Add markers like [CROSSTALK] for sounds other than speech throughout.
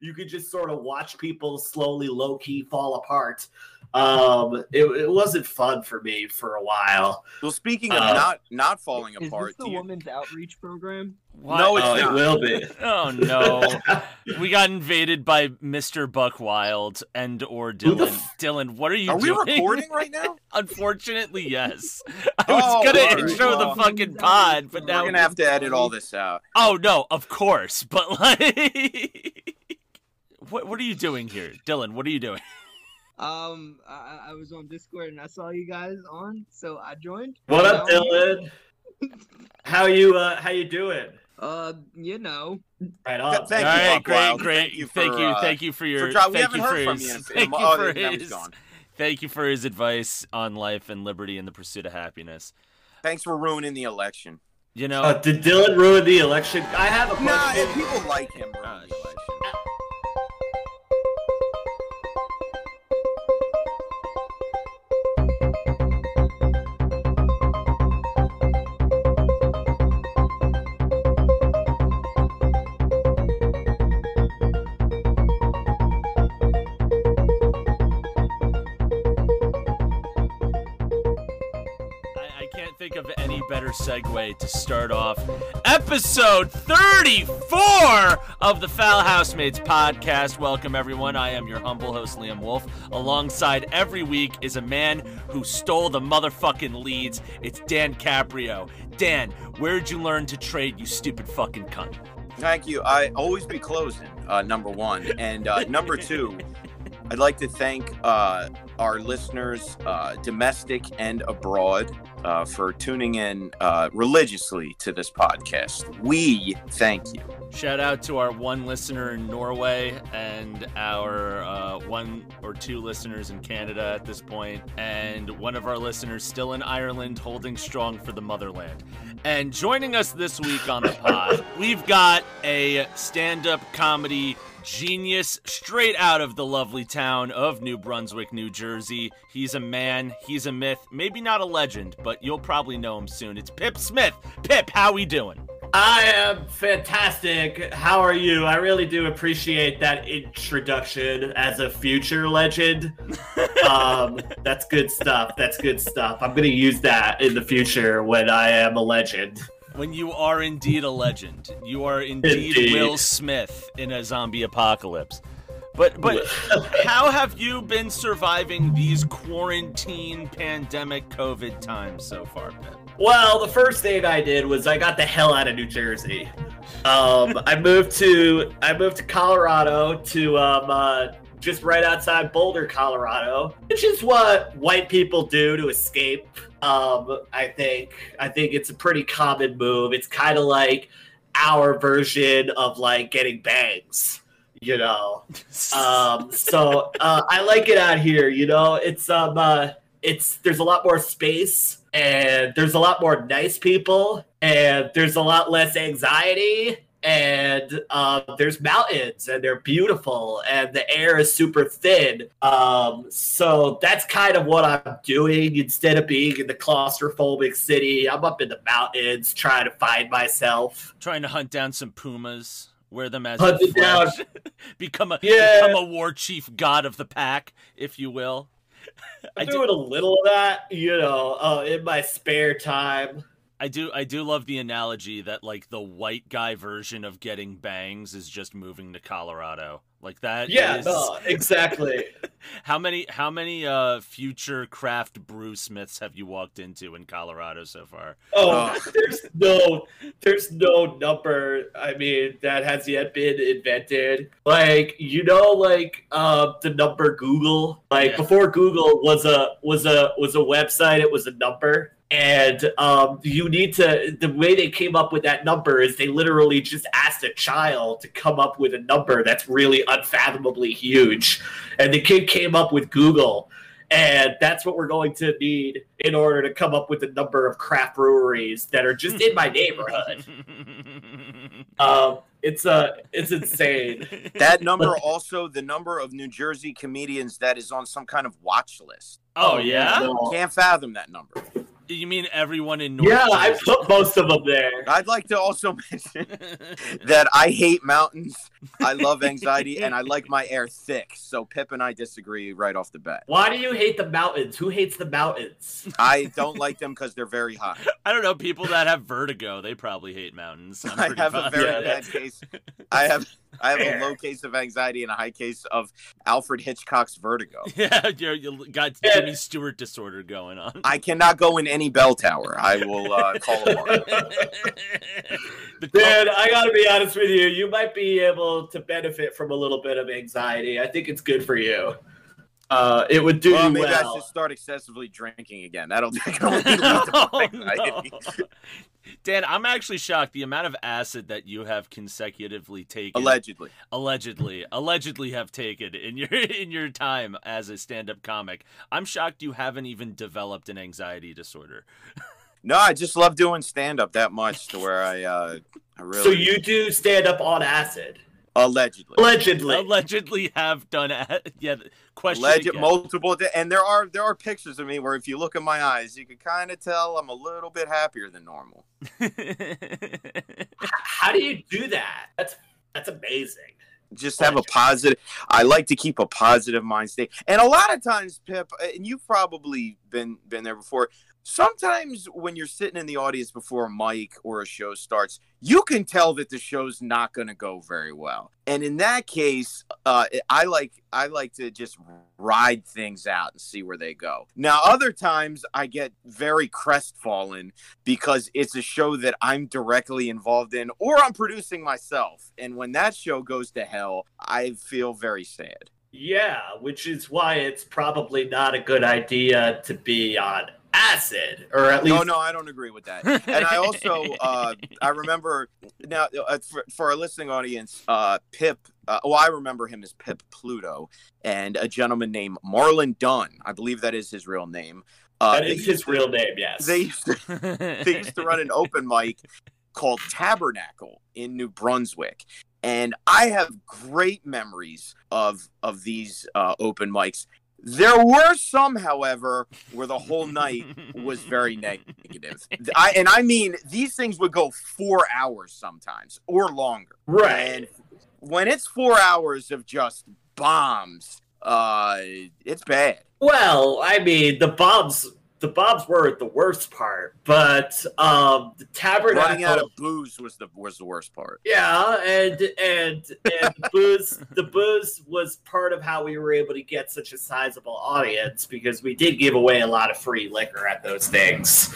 you could just sort of watch people slowly, low key fall apart. Um, it, it wasn't fun for me for a while. Well, speaking of Uh, not not falling Is apart, this the do you- woman's outreach program? What? No, it's Oh, not. it will be. [LAUGHS] Oh no. [LAUGHS] we got invaded by Mr. Buckwild and or Dylan. f- Dylan, what are you are we doing? recording right now? [LAUGHS] Unfortunately, yes. I was Oh, gonna alright. intro the fucking pod, but now We're gonna have to edit all this out. Oh no, of course. But like What what are you doing here? Dylan, what are you doing? [LAUGHS] Um, I, I was on Discord and I saw you guys on, so I joined. What up, Now- Dylan? [LAUGHS] How you uh how you doing? Uh, you know, Right Th- on. thank All you, right, great, Buckwild. great. Thank you thank for, you, uh, thank you for your For John, we thank haven't you for heard from his, you. thank you for now his thank you for his advice on life and liberty and the pursuit of happiness. Thanks for ruining the election. You know, Uh, did Dylan ruin the election? I have a Nah, question. if people like him. Oh, better segue to start off episode 34 of the Foul Housemates podcast. Welcome, everyone. I am your humble host, Liam Wolf. Alongside every week is a man who stole the motherfucking leads. It's Dan Caprio. Dan, where'd you learn to trade, you stupid fucking cunt? Thank you. I always be closing. Uh, number one, and uh, number two, [LAUGHS] I'd like to thank uh, our listeners, uh, domestic and abroad, uh, for tuning in uh, religiously to this podcast. We thank you. Shout out to our one listener in Norway and our uh, one or two listeners in Canada at this point, and one of our listeners still in Ireland holding strong for the motherland. And joining us this week on the pod, we've got a stand up comedy genius straight out of the lovely town of New Brunswick, New Jersey. He's a man, he's a myth, maybe not a legend, but you'll probably know him soon. It's Pip Smith. Pip, how we doing? I am fantastic. How are you? I really do appreciate that introduction as a future legend. [LAUGHS] um, that's good stuff. That's good stuff. I'm gonna use that in the future when I am a legend. When you are indeed a legend, you are indeed, Indeed. Will Smith in a zombie apocalypse. But but [LAUGHS] how have you been surviving these quarantine pandemic COVID times so far, Pip? Well, the first thing I did was I got the hell out of New Jersey. Um, I moved to I moved to Colorado to um, uh, just right outside Boulder, Colorado, which is what white people do to escape. Um, I think I think it's a pretty common move. It's kind of like our version of like getting bangs, you know. Um, so uh, I like it out here. You know, it's um, uh, it's there's a lot more space and there's a lot more nice people and there's a lot less anxiety and uh, there's mountains and they're beautiful and the air is super thin um, so that's kind of what i'm doing instead of being in the claustrophobic city i'm up in the mountains trying to find myself Trying to hunt down some pumas, wear them as Hunt it down. [LAUGHS] become a Yeah. become a war chief god of the pack, if you will. [LAUGHS] I i'm do- doing a little of that you know uh, in my spare time I do I do love the analogy that like the white guy version of getting bangs is just moving to Colorado. Like that yeah is- no, exactly [LAUGHS] How many how many uh future craft brew smiths have you walked into in Colorado so far? Oh, [LAUGHS] there's no, there's no number. I mean, that has yet been invented. Like, you know, like uh, the number googol. Like Yeah. before Google was a was a was a website. It was a number, and um, you need to. The way they came up with that number is they literally just asked a child to come up with a number that's really unfathomably huge, and the kid came up with googol. And that's what we're going to need in order to come up with a number of craft breweries that are just in my neighborhood. [LAUGHS] Um, it's uh, it's insane. That [LAUGHS] number also the number of New Jersey comedians that is on some kind of watch list. oh yeah? No. Can't fathom that number. You mean everyone in North Yeah, I put most of them there. I'd like to also [LAUGHS] mention [LAUGHS] that I hate mountains. I love anxiety, and I like my air thick. So Pip and I disagree right off the bat. Why do you hate the mountains? Who hates the mountains? I don't like them because they're very high. [LAUGHS] I don't know. People that have vertigo, they probably hate mountains. I'm I pretty have a very Yeah, bad that's- case. I have I have a low case of anxiety and a high case of Alfred Hitchcock's vertigo. [LAUGHS] Yeah, you're, you got Jimmy Stewart disorder going on. I cannot go in any bell tower. I will uh, [LAUGHS] call it one. [LAUGHS] The- I gotta be honest with you. You might be able to benefit from a little bit of anxiety. I think it's good for you. Uh, it would do Well, you maybe I should start excessively drinking again. That'll that can only lead to more Oh, anxiety. no. Dan, I'm actually shocked. The amount of acid that you have consecutively taken, Allegedly. allegedly, allegedly have taken in your [LAUGHS] in your time as a stand-up comic. I'm shocked you haven't even developed an anxiety disorder. No, I just love doing stand up that much to where I uh I really So you do stand up on acid, allegedly. allegedly. Allegedly have done. A- yeah. Question. Alleged multiple and there are there are pictures of me where if you look in my eyes you can kind of tell I'm a little bit happier than normal. [LAUGHS] H- How do you do that? That's that's amazing. just have a positive i like to keep a positive mind state and a lot of times pip and you've probably been been there before sometimes when you're sitting in the audience before a mic or a show starts you can tell that the show's not going to go very well. And in that case uh, i like i like to just ride things out and see where they go. Now other times i get very crestfallen because it's a show that i'm directly involved in or i'm producing myself. And when that show goes to hell i feel very sad. Yeah, which is why it's probably not a good idea to be on acid, or at least no no i don't agree with that and i also uh, i remember now uh, for, for our listening audience uh, pip uh, oh i remember him as pip pluto and a gentleman named marlon dunn i believe that is his real name uh, that they is used his to- real name. Yes. they used to they used to run an open mic called Tabernacle in New Brunswick. And I have great memories of of these uh, open mics. There were some, however, where the whole night was very [LAUGHS] negative. I, and I mean, these things would go four hours sometimes or longer. right. And when it's four hours of just bombs, uh, it's bad. Well, I mean, the bombs the Bobs were the worst part, but um, the tabernacle. Running out of booze was the was the worst part. Yeah, and and and the booze [LAUGHS] the booze was part of how we were able to get such a sizable audience because we did give away a lot of free liquor at those things.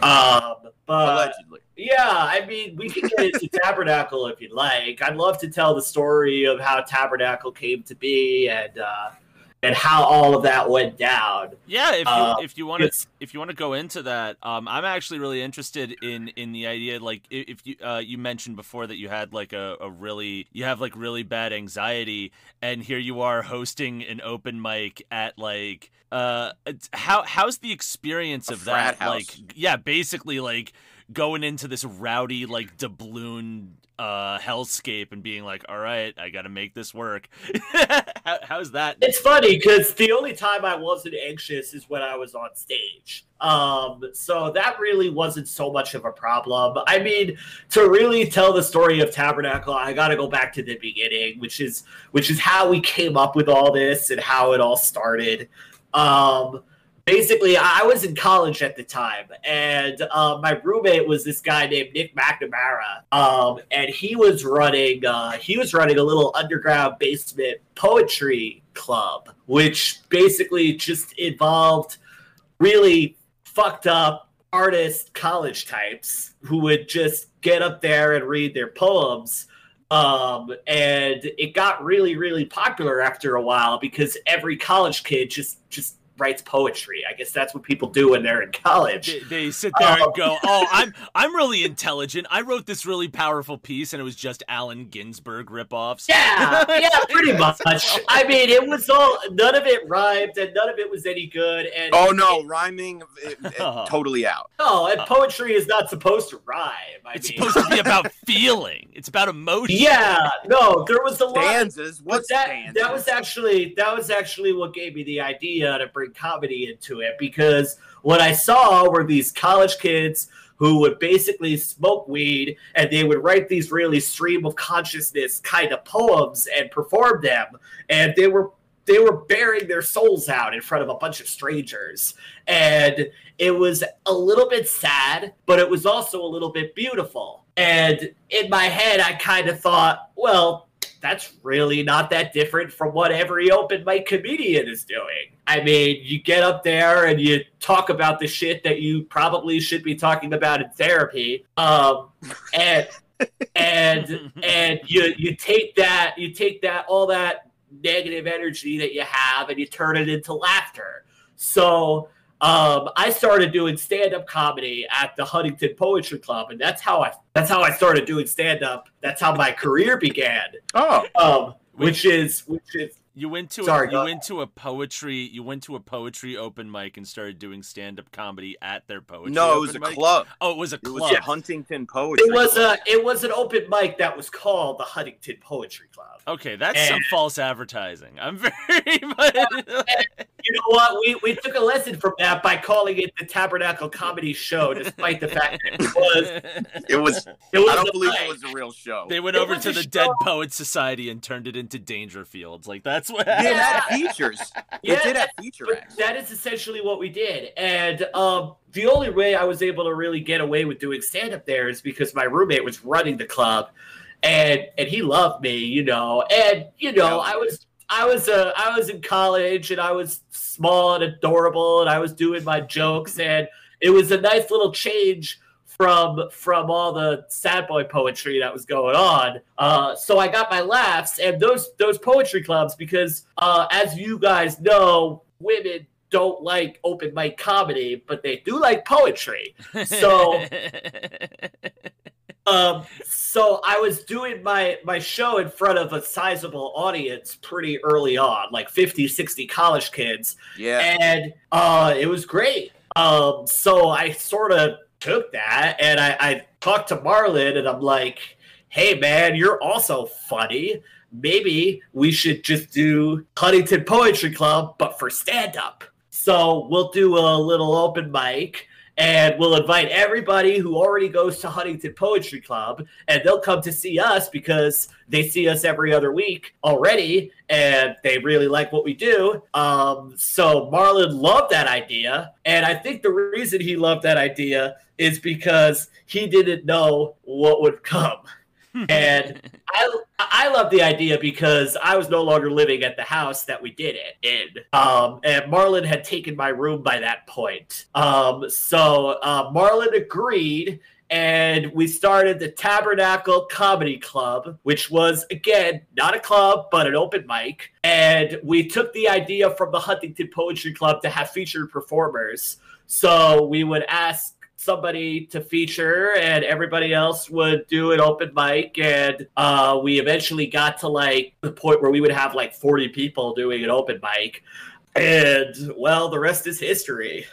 Um, but Allegedly. yeah, I mean, we can get into [LAUGHS] Tabernacle if you'd like. I'd love to tell the story of how Tabernacle came to be and uh, and how all of that went down. Yeah, if you Uh, if you want to if you want to go into that, um, I'm actually really interested in in the idea. Like, if you uh, you mentioned before that you had like a, a really you have like really bad anxiety, and here you are hosting an open mic at like uh how how's the experience of that? house. Like, yeah, basically like going into this rowdy like doubloon uh hellscape and being like, all right, I got to make this work. [LAUGHS] How, how's that? It's funny because the only time I wasn't anxious is when I was on stage. Um, so that really wasn't so much of a problem. I mean, to really tell the story of Tabernacle, I got to go back to the beginning, which is which is how we came up with all this and how it all started. Um, basically, I was in college at the time, and uh, my roommate was this guy named Nick McNamara, um, and he was running uh, he was running a little underground basement poetry club, which basically just involved really fucked up artist college types who would just get up there and read their poems. Um, and it got really, really popular after a while because every college kid just just writes poetry. I guess that's what people do when they're in college. They, they sit there Oh. and go, um, "Oh, I'm [LAUGHS] I'm really intelligent. I wrote this really powerful piece, and it was just Allen Ginsberg ripoffs." Yeah, yeah, [LAUGHS] pretty much. I mean, it was all none of it rhymed and none of it was any good. And Oh no, rhyming it, it, [LAUGHS] totally out. no, and poetry is not supposed to rhyme. I It's mean, supposed to be about feeling. It's about emotion. yeah, no, there was a lot. Stanzas. But What's that stanzas? that was actually that was actually what gave me the idea to bring bring comedy into it because what I saw were these college kids who would basically smoke weed and they would write these really stream of consciousness kind of poems and perform them. And they were they were bearing their souls out in front of a bunch of strangers. And it was a little bit sad but it was also a little bit beautiful. And in my head i kind of thought well that's really not that different from what every open mic comedian is doing. I mean, you get up there and you talk about the shit that you probably should be talking about in therapy. Um, [LAUGHS] and and [LAUGHS] and you you take that you take that all that negative energy that you have and you turn it into laughter. So um, I started doing stand-up comedy at the Huntington Poetry Club, and that's how I that's how I started doing stand-up. That's how my career began. Oh, um, which is which is You went to Sorry, a, you went to a poetry you went to a poetry open mic and started doing stand up comedy at their poetry. no, it was a mic? club. Oh, it was a It was club. a Huntington Poetry. it was Club. a it was an open mic that was called the Huntington Poetry Club. Okay, that's some false advertising. I'm [LAUGHS] very much. You know what? We we took a lesson from that by calling it the Tabernacle Comedy Show, despite the fact that it was It was. it was I don't a believe mic. it was a real show. they went It over to the show. Dead Poets Society and turned it into Dangerfields. Like that's what. It Yeah. had features. Yeah, it did have [LAUGHS] feature acts. that is essentially what we did. And um, the only way I was able to really get away with doing stand up there is because my roommate was running the club and and he loved me, you know. And you know, I was I was uh, I was in college and I was small and adorable and I was doing my jokes and it was a nice little change from from all the sad boy poetry that was going on. Uh, so I got my laughs and those those poetry clubs because uh, as you guys know, women don't like open mic comedy, but they do like poetry. So [LAUGHS] um, so I was doing my my show in front of a sizable audience pretty early on, like 50, 60 college kids Yeah. and uh, it was great. Um, so I sort of took that and I, I talked to Marlon, and I'm like, "Hey, man, you're also funny. Maybe we should just do Huntington Poetry Club, but for stand up. So we'll do a little open mic." And we'll invite everybody who already goes to Huntington Poetry Club, and they'll come to see us because they see us every other week already, and they really like what we do. Um, so Marlon loved that idea, and I think the reason he loved that idea is because he didn't know what would come. and I I love the idea because I was no longer living at the house that we did it in. Um, and Marlon had taken my room by that point. Um, so uh, Marlon agreed. And we started the Tabernacle Comedy Club, which was, again, not a club, but an open mic. And we took the idea from the Huntington Poetry Club to have featured performers. So we would ask somebody to feature and everybody else would do an open mic and uh, we eventually got to like the point where we would have like 40 people doing an open mic and well the rest is history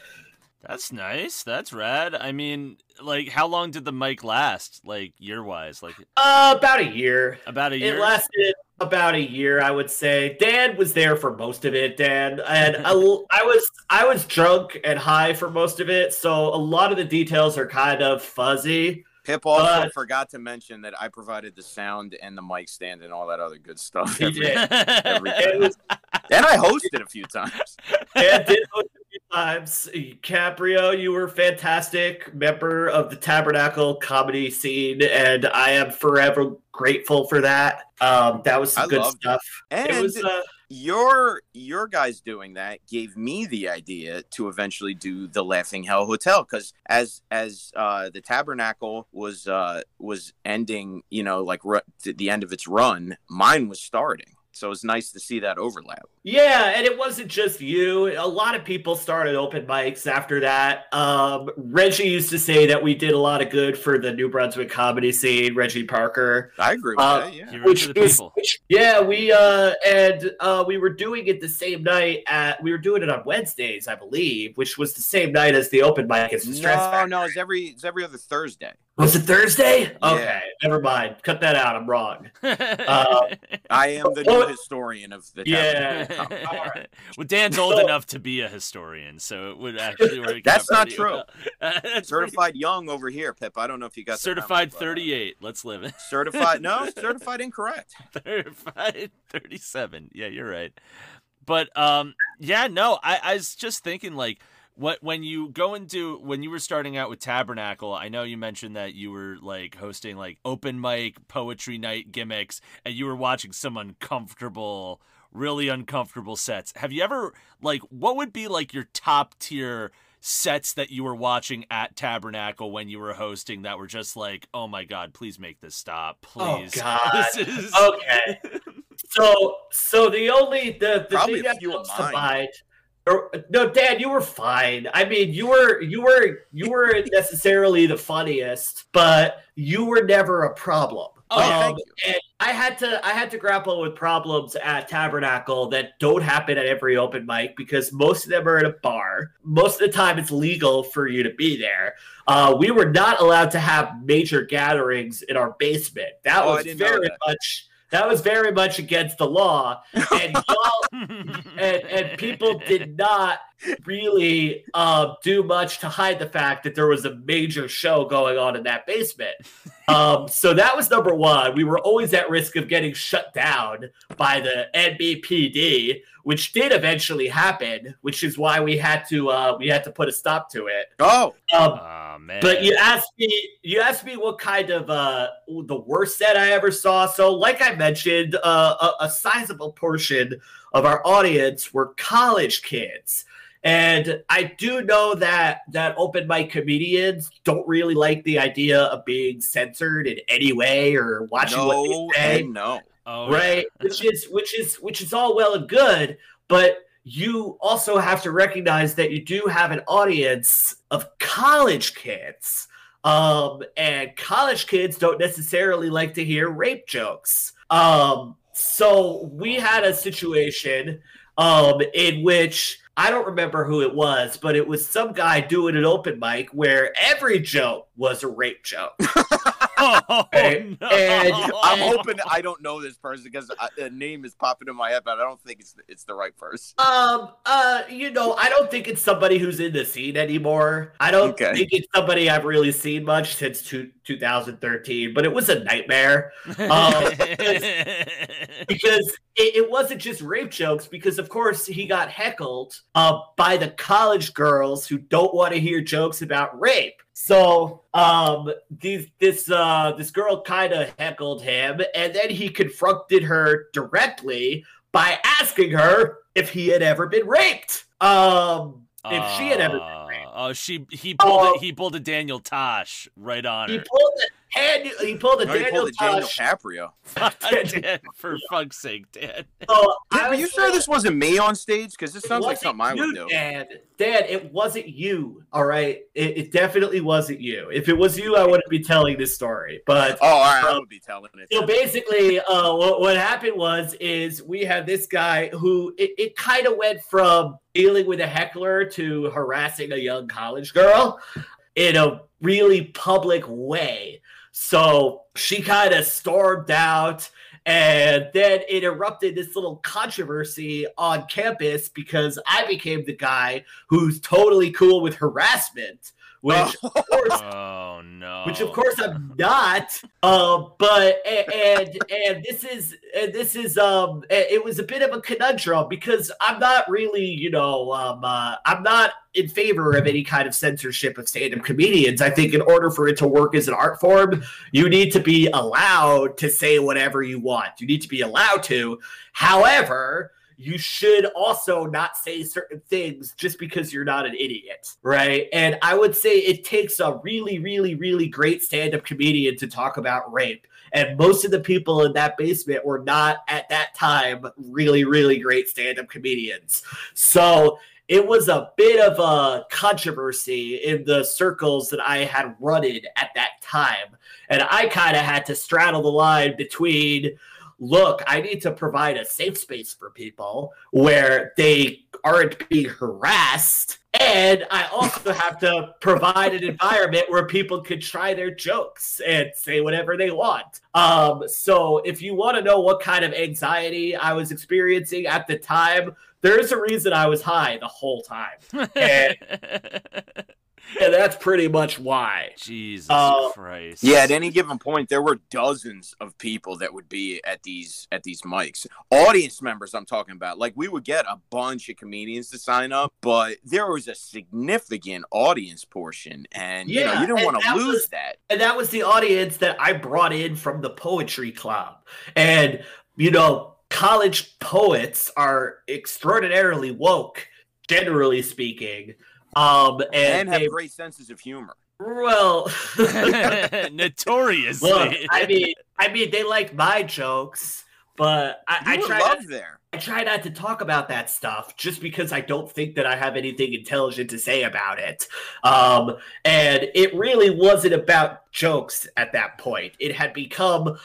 That's nice. That's rad. I mean, like, how long did the mic last? Like, year wise? Like, uh, about a year about a year? it lasted about a year i would say dan was there for most of it dan and I, [LAUGHS] I was i was drunk and high for most of it so a lot of the details are kind of fuzzy Pip also But- forgot to mention that I provided the sound and the mic stand and all that other good stuff. He every- did. every [LAUGHS] it was [LAUGHS] and I hosted a few times. Dan did host a few. Caprio, you were fantastic member of the Tabernacle comedy scene, and I am forever grateful for that. Um, that was some I good loved it. stuff. And It was uh, your your guys doing that gave me the idea to eventually do the Laughing Hell Hotel because as as uh, the Tabernacle was uh, was ending, you know, like the end of its run, mine was starting. So it was nice to see that overlap. yeah, and it wasn't just you. A lot of people started open mics after that. Um, Reggie used to say that we did a lot of good for the New Brunswick comedy scene. Reggie Parker. I agree with Uh, that. Yeah. You're the is- people. which- yeah, we uh and uh we were doing it the same night at we were doing it on Wednesdays, I believe, which was the same night as the open mic as the Stress No, Factory. no, it's every it's every other Thursday. Was it Thursday? Yeah. Okay, never mind. Cut that out. I'm wrong. [LAUGHS] Uh, I am the new historian of the Yeah. Tabernacle. [LAUGHS] All right. well, Dan's old So- enough to be a historian, so it would actually work. That's out not true. well. [LAUGHS] That's pretty- Certified young over here, Pip. I don't know if you got the certified memo, but, uh, 38. Let's live it. Certified no, certified incorrect. Certified 37. Yeah, you're right. But um, yeah, no, I, I was just thinking like. What when you go into when you were starting out with Tabernacle, I know you mentioned that you were like hosting like open mic poetry night gimmicks, and you were watching some uncomfortable, really uncomfortable sets. Have you ever like what would be like your top tier sets that you were watching at Tabernacle when you were hosting that were just like, oh my god, please make this stop, Oh, please. God. [LAUGHS] This is Okay. So, so the only the the Probably thing that few of comes to mine. mind. Or, no, Dad, you were fine. I mean, you were you were you weren't [LAUGHS] necessarily the funniest, but you were never a problem. Oh, yeah, thank you. and I had to I had to grapple with problems at Tabernacle that don't happen at every open mic because most of them are at a bar. Most of the time, it's legal for you to be there. Uh, we were not allowed to have major gatherings in our basement. That Oh, was very that. much. That was very much against the law, and [LAUGHS] y'all and, and people did not really uh, do much to hide the fact that there was a major show going on in that basement. Um, [LAUGHS] so that was number one. We were always at risk of getting shut down by the NBPD, which did eventually happen, which is why we had to uh, we had to put a stop to it. Oh, Um, Oh man. but you asked me, you asked me what kind of uh, the worst set I ever saw. So, like I mentioned, uh, a, a sizable portion of our audience were college kids, and I do know that that open mic comedians don't really like the idea of being censored in any way or watching no what they say. And no. oh, right? Which is which is which is all well and good but you also have to recognize that you do have an audience of college kids um and college kids don't necessarily like to hear rape jokes. Um so we had a situation um in which I don't remember who it was, but it was some guy doing an open mic where every joke was a rape joke. [LAUGHS] [LAUGHS] Oh, And- no. and I'm hoping I don't know this person because I- a name is popping in my head, but I don't think it's it's the right person. Um, uh, you know, I don't think it's somebody who's in the scene anymore. I don't Okay. think it's somebody I've really seen much since two, 2013, but it was a nightmare [LAUGHS] um, because it, it wasn't just rape jokes, because of course he got heckled uh, by the college girls who don't want to hear jokes about rape. So um these this uh this girl kind of heckled him and then he confronted her directly by asking her if he had ever been raped. Um, if she had ever been Uh, raped. Oh, she he pulled Oh. it. He pulled a Daniel Tosh right on He her. pulled the Daniel, he pulled a No, you Daniel pulled a Daniel Caprio. [LAUGHS] [LAUGHS] Dan, [LAUGHS] for fuck's sake, Dad. Oh, Pip, are you sure like, this wasn't me on stage? Because this sounds like wasn't something I would you, do. Dad, Dad, it wasn't you. All right, it, it definitely wasn't you. If it was you, I wouldn't be telling this story. But Oh, all right, I Um, would be telling it. So basically, uh, what, what happened was is we had this guy who it, it kind of went from dealing with a heckler to harassing a young college girl in a really public way. So she kind of stormed out. And then it erupted this little controversy on campus because I became the guy who's totally cool with harassment, which Oh. of course [LAUGHS] Oh no. which of course I'm not. Uh, but a- and and this is and this is um it was a bit of a conundrum because I'm not really you know um uh, I'm not in favor of any kind of censorship of stand-up comedians. I think in order for it to work as an art form, you need to be allowed to say whatever you want. You need to be allowed to. However, you should also not say certain things just because you're not an idiot, right? And I would say it takes a really, really, really great stand up comedian to talk about rape. And most of the people in that basement were not at that time really, really great stand up comedians. So it was a bit of a controversy in the circles that I had running at that time. And I kind of had to straddle the line between look, I need to provide a safe space for people where they aren't being harassed and I also [LAUGHS] have to provide an environment where people could try their jokes and say whatever they want. Um, so if you want to know what kind of anxiety I was experiencing at the time, there's a reason I was high the whole time. [LAUGHS] And, [LAUGHS] and that's pretty much why. Jesus Uh, Christ. Yeah, at any given point, there were dozens of people that would be at these at these mics. Audience members, I'm talking about. Like we would get a bunch of comedians to sign up, but there was a significant audience portion, and you know Yeah, you didn't want to lose was- that. And that was the audience that I brought in from the poetry club. And, you know, college poets are extraordinarily woke, generally speaking. Um, and, And have they, great senses of humor. well, [LAUGHS] [LAUGHS] Notoriously. look, I mean, I mean, they like my jokes, but I, You I were try not there. I try not to talk about that stuff just because I don't think that I have anything intelligent to say about it. Um, and it really wasn't about jokes at that point. It had become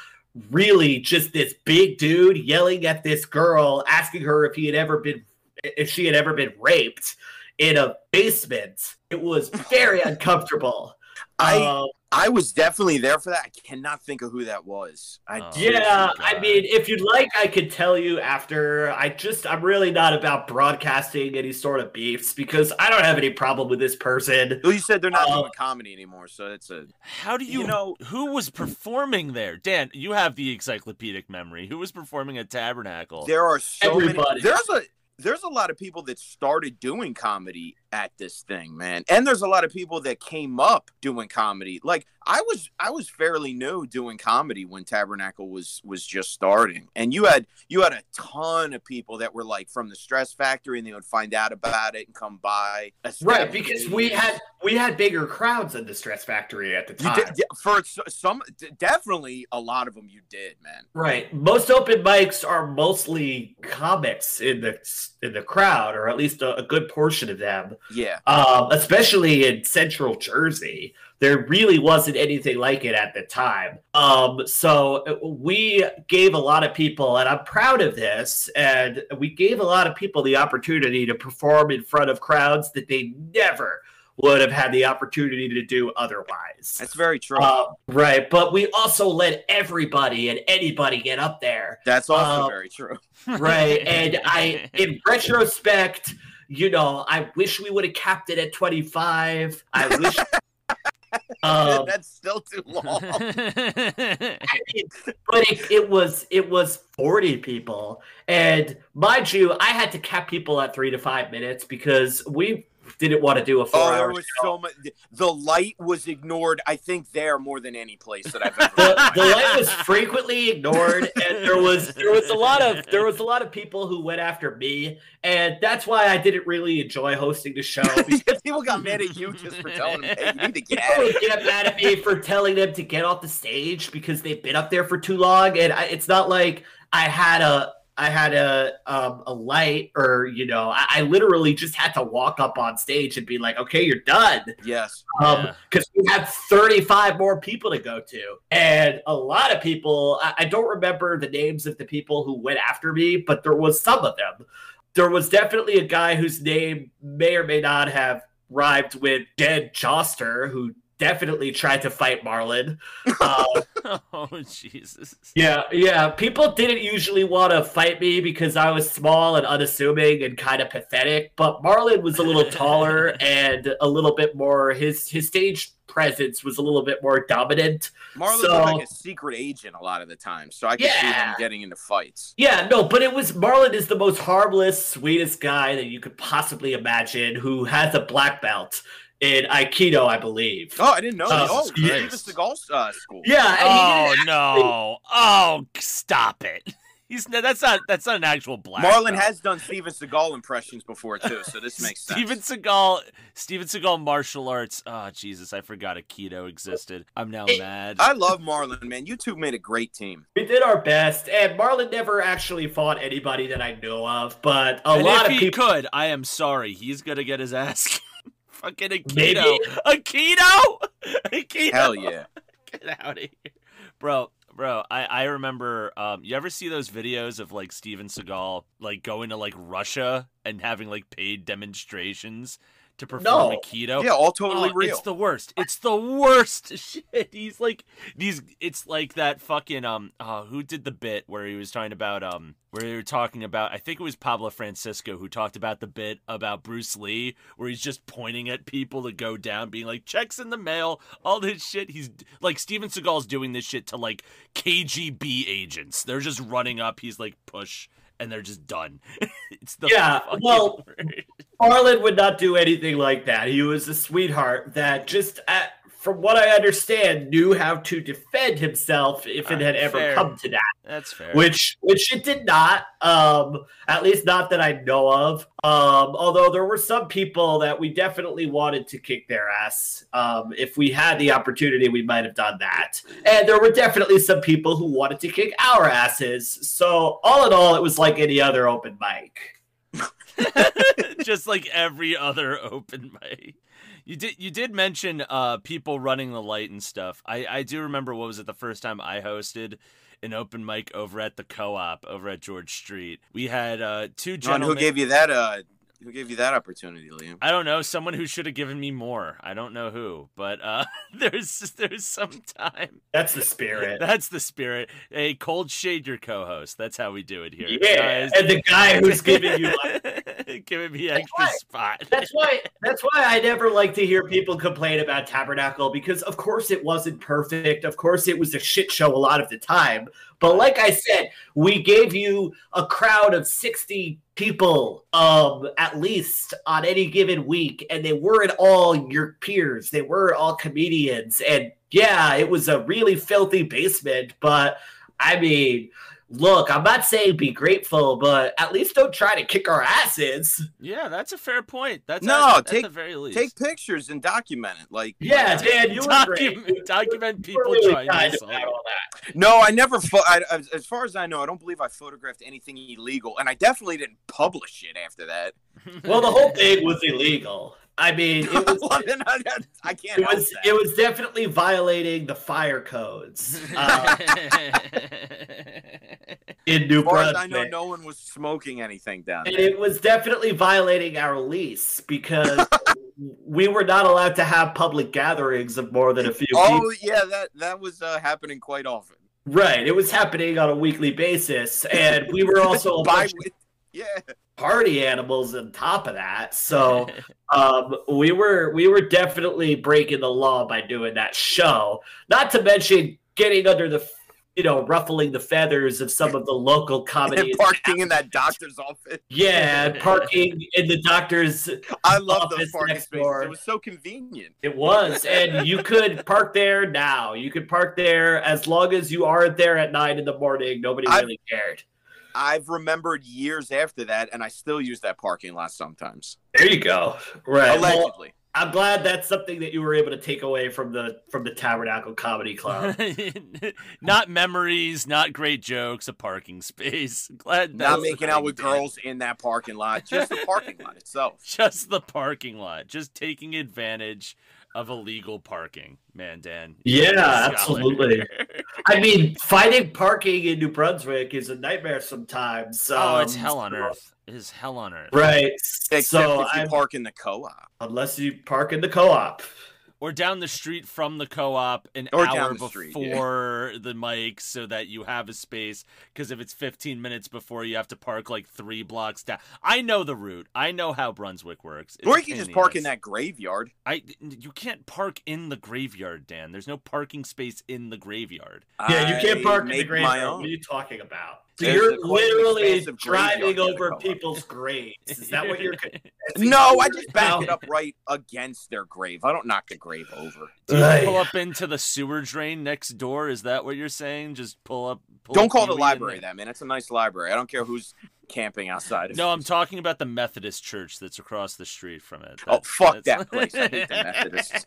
really just this big dude yelling at this girl, asking her if he had ever been, if she had ever been raped in a basement. It was very [LAUGHS] uncomfortable. I Um, I was definitely there for that. I cannot think of who that was. I Oh. Yeah, I mean, if you'd like, I could tell you after. I just, I'm really not about broadcasting any sort of beefs because I don't have any problem with this person. Well, you said they're not Uh, doing comedy anymore, so it's a How do you, You know- who was performing there? Dan, you have the encyclopedic memory. Who was performing at Tabernacle? There are so Everybody. many. There's a there's a lot of people that started doing comedy at this thing, man. And there's a lot of people that came up doing comedy. Like I was I was fairly new doing comedy when Tabernacle was was just starting. And you had you had a ton of people that were like from the Stress Factory and they would find out about it and come by. Right, because we had we had bigger crowds in the Stress Factory at the time. did, for some definitely a lot of them you did, man. Right. Most open mics are mostly comics in the in the crowd, or at least a, a good portion of them. Yeah. um, especially in central Jersey. There really wasn't anything like it at the time. Um, so uh, we gave a lot of people, and I'm proud of this, and we gave a lot of people the opportunity to perform in front of crowds that they never would have had the opportunity to do otherwise. That's very true. Uh, right. But we also let everybody and anybody get up there That's also uh, very true. right and i [LAUGHS] in retrospect you know i wish we would have capped it at 25 i [LAUGHS] wish um, That's still too long. I [LAUGHS] mean, [LAUGHS] but it, it was it was 40 people and mind you i had to cap people at three to five minutes because we didn't want to do a four Oh, there hour was show. so much. The light was ignored. I think there more than any place that I've ever. the, the light was frequently ignored and there was there was a lot of there was a lot of people who went after me and that's why i didn't really enjoy hosting the show [LAUGHS] because People got mad at you just for telling them, "Hey, you need to get people out of would get mad at me for telling them to get off the stage because they've been up there for too long and I, it's not like i had a I had a um, a light, or you know, I, I literally just had to walk up on stage and be like, "Okay, you're done," Yes. um Yeah. because we had 35 more people to go to and a lot of people I, I don't remember the names of the people who went after me but there was some of them there was definitely a guy whose name may or may not have rhymed with dead joster who definitely tried to fight Marlon. [LAUGHS] uh, oh Jesus. yeah, yeah. People didn't usually want to fight me because I was small and unassuming and kind of pathetic. But Marlon was a little taller [LAUGHS] and a little bit more. His his stage presence was a little bit more dominant. Marlon So- was like a secret agent a lot of the time, so I could see him getting into fights. Yeah, no, but it was Marlon is the most harmless, sweetest guy that you could possibly imagine. Who has a black belt in Aikido, I believe. Oh, I didn't know. that. Oh, Oh, Steven Christ. Seagal uh, school. Yeah, Oh didn't no! Oh, stop it! He's no, that's not that's not an actual black. Marlon belt. has done Steven Seagal impressions before too, so this [LAUGHS] makes sense. Steven Seagal, Steven Seagal martial arts. Oh Jesus, I forgot Aikido existed. I'm now It- mad. I love Marlon, man. You two made a great team. We did our best, and Marlon never actually fought anybody that I know of, but a and lot if of he people. could, I am sorry. He's gonna get his ass. [LAUGHS] Fucking Aikido. Maybe. Aikido. [LAUGHS] Aikido. Hell yeah. [LAUGHS] Get out of here, bro. Bro, I, I remember. Um, you ever see those videos of like Steven Seagal like going to like Russia and having like paid demonstrations to perform No. Aikido. Yeah, all totally Oh, real. It's the worst. It's the worst [LAUGHS] shit. He's like these. It's like that fucking um. Uh, who did the bit where he was talking about um where they were talking about? I think it was Pablo Francisco who talked about the bit about Bruce Lee where he's just pointing at people to go down, being like checks in the mail, all this shit. He's like Steven Seagal's doing this shit to like KGB agents. They're just running up. He's like push. And they're just done. [LAUGHS] it's the Yeah, well. Marlon would not do anything like that. He was a sweetheart that just, at, from what I understand, knew how to defend himself if it Uh, had ever fair. come to that. that's fair. Which, which it did not. Um, at least not that I know of. Um, although there were some people that we definitely wanted to kick their ass. Um, if we had the opportunity, we might have done that. And there were definitely some people who wanted to kick our asses. So all in all, it was like any other open mic. [LAUGHS] just like every other open mic. You did you did mention uh people running the light and stuff. I I do remember what was it the first time I hosted an open mic over at the co-op over at George Street. We had uh two gentlemen who gave you that? Uh, who gave you that opportunity, Liam? I don't know, someone who should have given me more. I don't know who, but uh [LAUGHS] there's there's some time. That's the spirit. That's the spirit. Hey, cold shade your co-host. That's how we do it here. Yeah, Guys. and the guy who's [LAUGHS] giving you [LAUGHS] giving me extra why- spot. That's why that's why I never like to hear people complain about Tabernacle because of course it wasn't perfect. Of course it was a shit show a lot of the time. But like I said, we gave you a crowd of 60 people um at least on any given week and they weren't all your peers. They were all comedians and yeah, it was a really filthy basement, but I mean, look, I'm not saying be grateful, but at least don't try to kick our asses. Yeah, that's a fair point. That's No, at, at take- the very least. Take pictures and document it. Like, Yeah, Dan, you were great. [LAUGHS] document, document people really trying to this. all that. no, I never. Pho- I, as, as far as I know, I don't believe I photographed anything illegal, and I definitely didn't publish it after that. [LAUGHS] Well, the whole thing was illegal. I mean, it [LAUGHS] was Well, I, I can't. it was it was definitely violating the fire codes uh, [LAUGHS] in New As far as I know, no one was smoking anything down And there. it was definitely violating our lease because we were not allowed to have public gatherings of more than a few people. Oh yeah, that that was uh, happening quite often. Right. It was happening on a weekly basis. And we were [LAUGHS] also a bunch yeah, party animals on top of that. So [LAUGHS] um, we were we were definitely breaking the law by doing that show. Not to mention getting under the you know ruffling the feathers of some of the local comedy. [LAUGHS] and parking in that doctor's office. Yeah, [LAUGHS] parking in the doctor's. I love those parking next spaces. door. It was so convenient. It was, and you could park there now. You could park there as long as you aren't there at nine in the morning. Nobody I- really cared. I've remembered years after that, and I still use that parking lot sometimes. There you go. Right. Well, Allegedly. I'm glad that's something that you were able to take away from the from the Tabernacle Comedy Club. [LAUGHS] not memories, not great jokes, a parking space. [LAUGHS] Glad Not that's the making out with Dan. girls in that parking lot, just the parking lot [LAUGHS] itself. Just the parking lot, just taking advantage of illegal parking. Man, Dan. Yeah, absolutely. I mean, finding parking in New Brunswick is a nightmare sometimes. oh, it's um, hell on so- earth. It is hell on earth. Right. Except so if you I'm, park in the co-op. unless you park in the co-op. Or down the street from the co-op an Or hour down the street, yeah. before the mic so that you have a space because if it's 15 minutes before you have to park like three blocks down i know the route i know how brunswick works It's Or you can just park in that graveyard. i you can't park in the graveyard dan there's no parking space in the graveyard Yeah, you can't I park in the graveyard. What are you talking about? So There's you're a quite an literally driving over co-op. people's graves. Is that what you're? [LAUGHS] No, I just back it up right against their grave. I don't knock the grave over. Do you pull up into the sewer drain next door is that what you're saying just pull up pull Don't a call the library that, man. It's a nice library. I don't care who's camping outside. of no it. i'm talking about the methodist church that's across the street from it Oh, fuck that's- that [LAUGHS] place. I hate the Methodists.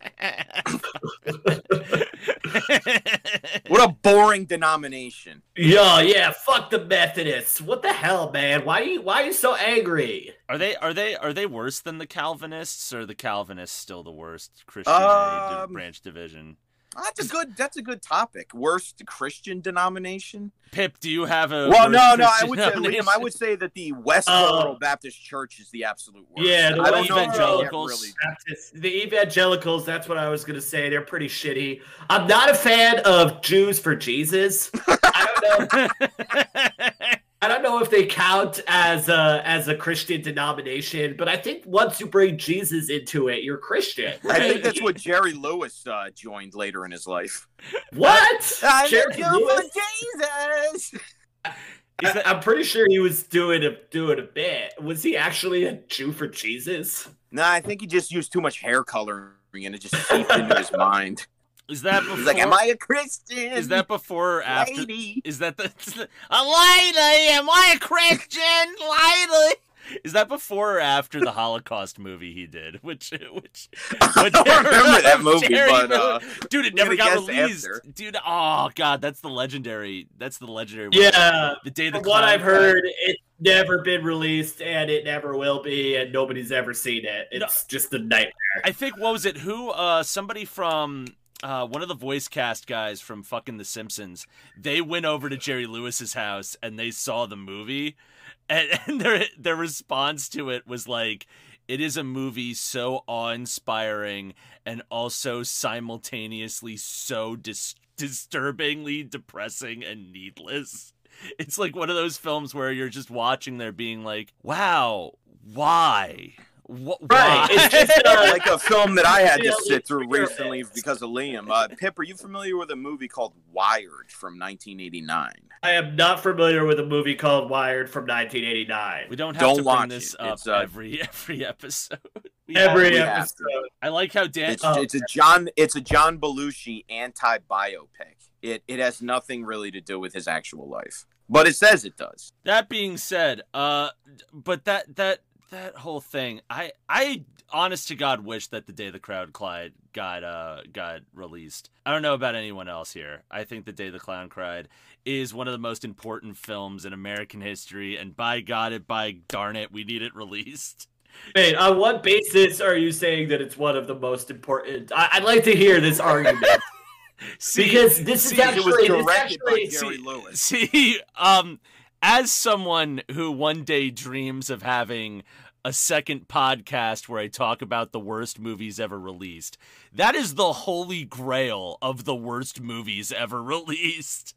[LAUGHS] [LAUGHS] What a boring denomination. Yo, yeah, fuck the Methodists. What the hell, man? Why are you why are you so angry? Are they are they are they worse than the Calvinists or are the Calvinists still the worst Christian Um, branch division? That's a good. That's a good topic. Worst Christian denomination. Pip, do you have a? Well, worst no, no. I would say, Liam. I would say that the Westboro um, Oh. Baptist Church is the absolute worst. Yeah, the I don't know if you evangelicals. can't really- Baptists, the evangelicals, that's what I was going to say. They're pretty shitty. I'm not a fan of Jews for Jesus. [LAUGHS] I don't know. [LAUGHS] I don't know if they count as a as a Christian denomination, but I think once you bring Jesus into it, you're Christian. I think that's what Jerry Lewis uh, joined later in his life. What? [LAUGHS] I'm Jerry a for Lewis? Jesus. Is that- I, am pretty sure he was doing a doing a bit. Was he actually a Jew for Jesus? No, I think he just used too much hair coloring and it just seeped into his [LAUGHS] mind. Is that before? He's like, "Am I a Christian?" Is that before or after? lady? Is that the [LAUGHS] a lady? Am I a Christian lady? Is that before or after the Holocaust movie he did? [LAUGHS] Which, which, I don't [LAUGHS] remember that movie, Jerry but uh, dude, it never got released. after. Dude, oh god, that's the legendary. That's the legendary. one. Yeah. the day the From what I've cried. heard, it's never been released and it never will be, and nobody's ever seen it. No. It's just a nightmare. I think what was it? Who? Uh, somebody from uh, one of the voice cast guys from fucking The Simpsons. They went over to Jerry Lewis's house and they saw the movie, and, [LAUGHS] and their their response to it was like. It is a movie so awe-inspiring and also simultaneously so dis- disturbingly depressing and needless. It's like one of those films where you're just watching there being like, "Wow, why? Wh- Right, why?" it's just, uh, [LAUGHS] like a film that I had to sit through recently because of Liam. Uh, Pip, are you familiar with a movie called Wired from 1989? I am not familiar with a movie called Wired from 1989. We don't have Don't to bring this it. up It's, uh, every [LAUGHS] every episode. [LAUGHS] We Every we have- have episode. I like how Dan. It's Oh. it's a John it's a John Belushi anti biopic. It it has nothing really to do with his actual life, but it says it does. That being said, uh, but that that that whole thing, I I honest to God wish that the day the clown cried got uh got released. I don't know about anyone else here. I think the day the clown cried is one of the most important films in American history, and by God, it by darn it, we need it released. [LAUGHS] Wait, on what basis are you saying that it's one of the most important? I, I'd like to hear this argument [LAUGHS] See, because this is see, it was It was actually, this directed by actually Jerry see- Lewis. See, um, as someone who one day dreams of having a second podcast where I talk about the worst movies ever released, that is the holy grail of the worst movies ever [LAUGHS] released.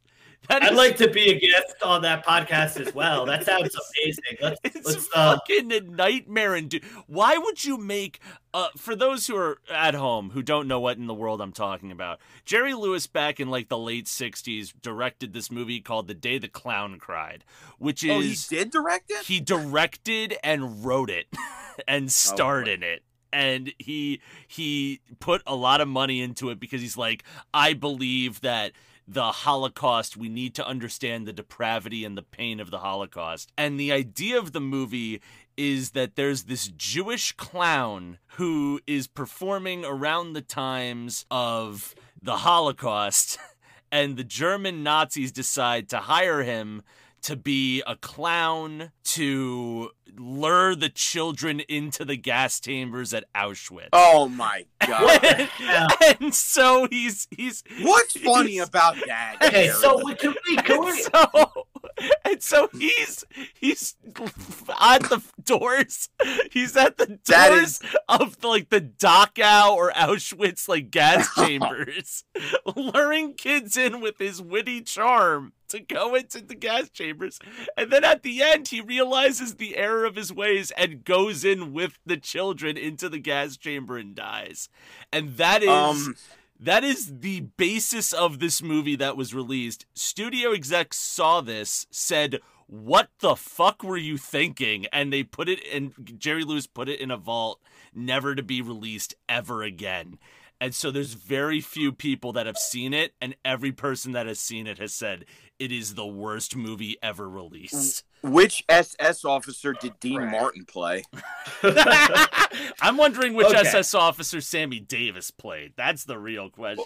That I'd is- like to be a guest on that podcast as well. That [LAUGHS] sounds amazing. Let's, It's let's uh, fucking a nightmare and why would you make uh for those who are at home who don't know what in the world I'm talking about Jerry Lewis back in like the late 60s directed this movie called The Day the Clown Cried which is Oh, he did direct it. he directed and wrote it [LAUGHS] and starred boy. in it and he he put a lot of money into it because he's like I believe that the Holocaust, we need to understand the depravity and the pain of the Holocaust. And the idea of the movie is that there's this Jewish clown who is performing around the times of the Holocaust, [LAUGHS] and the German Nazis decide to hire him to be a clown to lure the children into the gas chambers at Auschwitz. Oh my god! [LAUGHS] Yeah. and so he's he's What's funny he's- about that? okay. So we can we can [LAUGHS] we, so [LAUGHS] and so he's he's at the doors. He's at the doors of like the Dachau or Auschwitz like gas [LAUGHS] chambers, [LAUGHS] luring kids in with his witty charm to go into the gas chambers. And then at the end, he realizes the error of his ways and goes in with the children into the gas chamber and dies. And that is um, that is the basis of this movie that was released. Studio execs saw this, said, What the fuck were you thinking? And they put it in, Jerry Lewis put it in a vault, never to be released ever again. And so there's very few people that have seen it, and every person that has seen it has said it is the worst movie ever released. Um, Which SS officer did Dean Right. Martin play? [LAUGHS] [LAUGHS] I'm wondering which Okay. SS officer Sammy Davis played. That's the real question.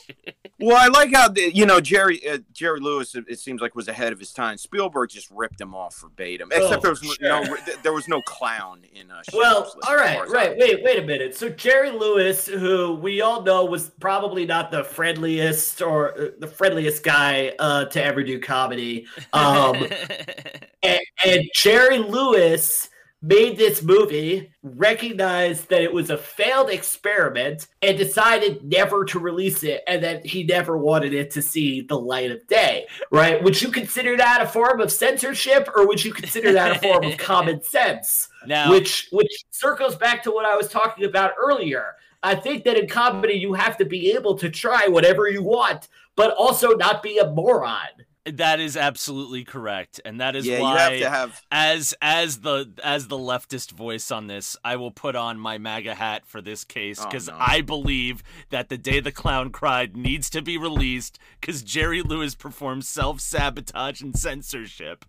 Well, I like how the, you know Jerry uh, Jerry Lewis. It, it seems like was ahead of his time. Spielberg just ripped him off verbatim. Except Oh, there was no sure. th- there was no clown in. Uh, Well, Schindler's List, all right, far as right. I- Wait, wait a minute. So Jerry Lewis, who we all know was probably not the friendliest or uh, the friendliest guy uh, to ever do comedy, um, [LAUGHS] and, and Jerry Lewis made this movie, recognized that it was a failed experiment, and decided never to release it, and that he never wanted it to see the light of day. Right? Would you consider that a form of censorship, or would you consider that a form of [LAUGHS] common sense? now, which which circles back to what I was talking about earlier. I think that in comedy you have to be able to try whatever you want, but also not be a moron. That is absolutely correct, and that is yeah, why have to have. as as the as the leftist voice on this, I will put on my MAGA hat for this case Oh, because no. I believe that the day the clown cried needs to be released because Jerry Lewis performed self sabotage and censorship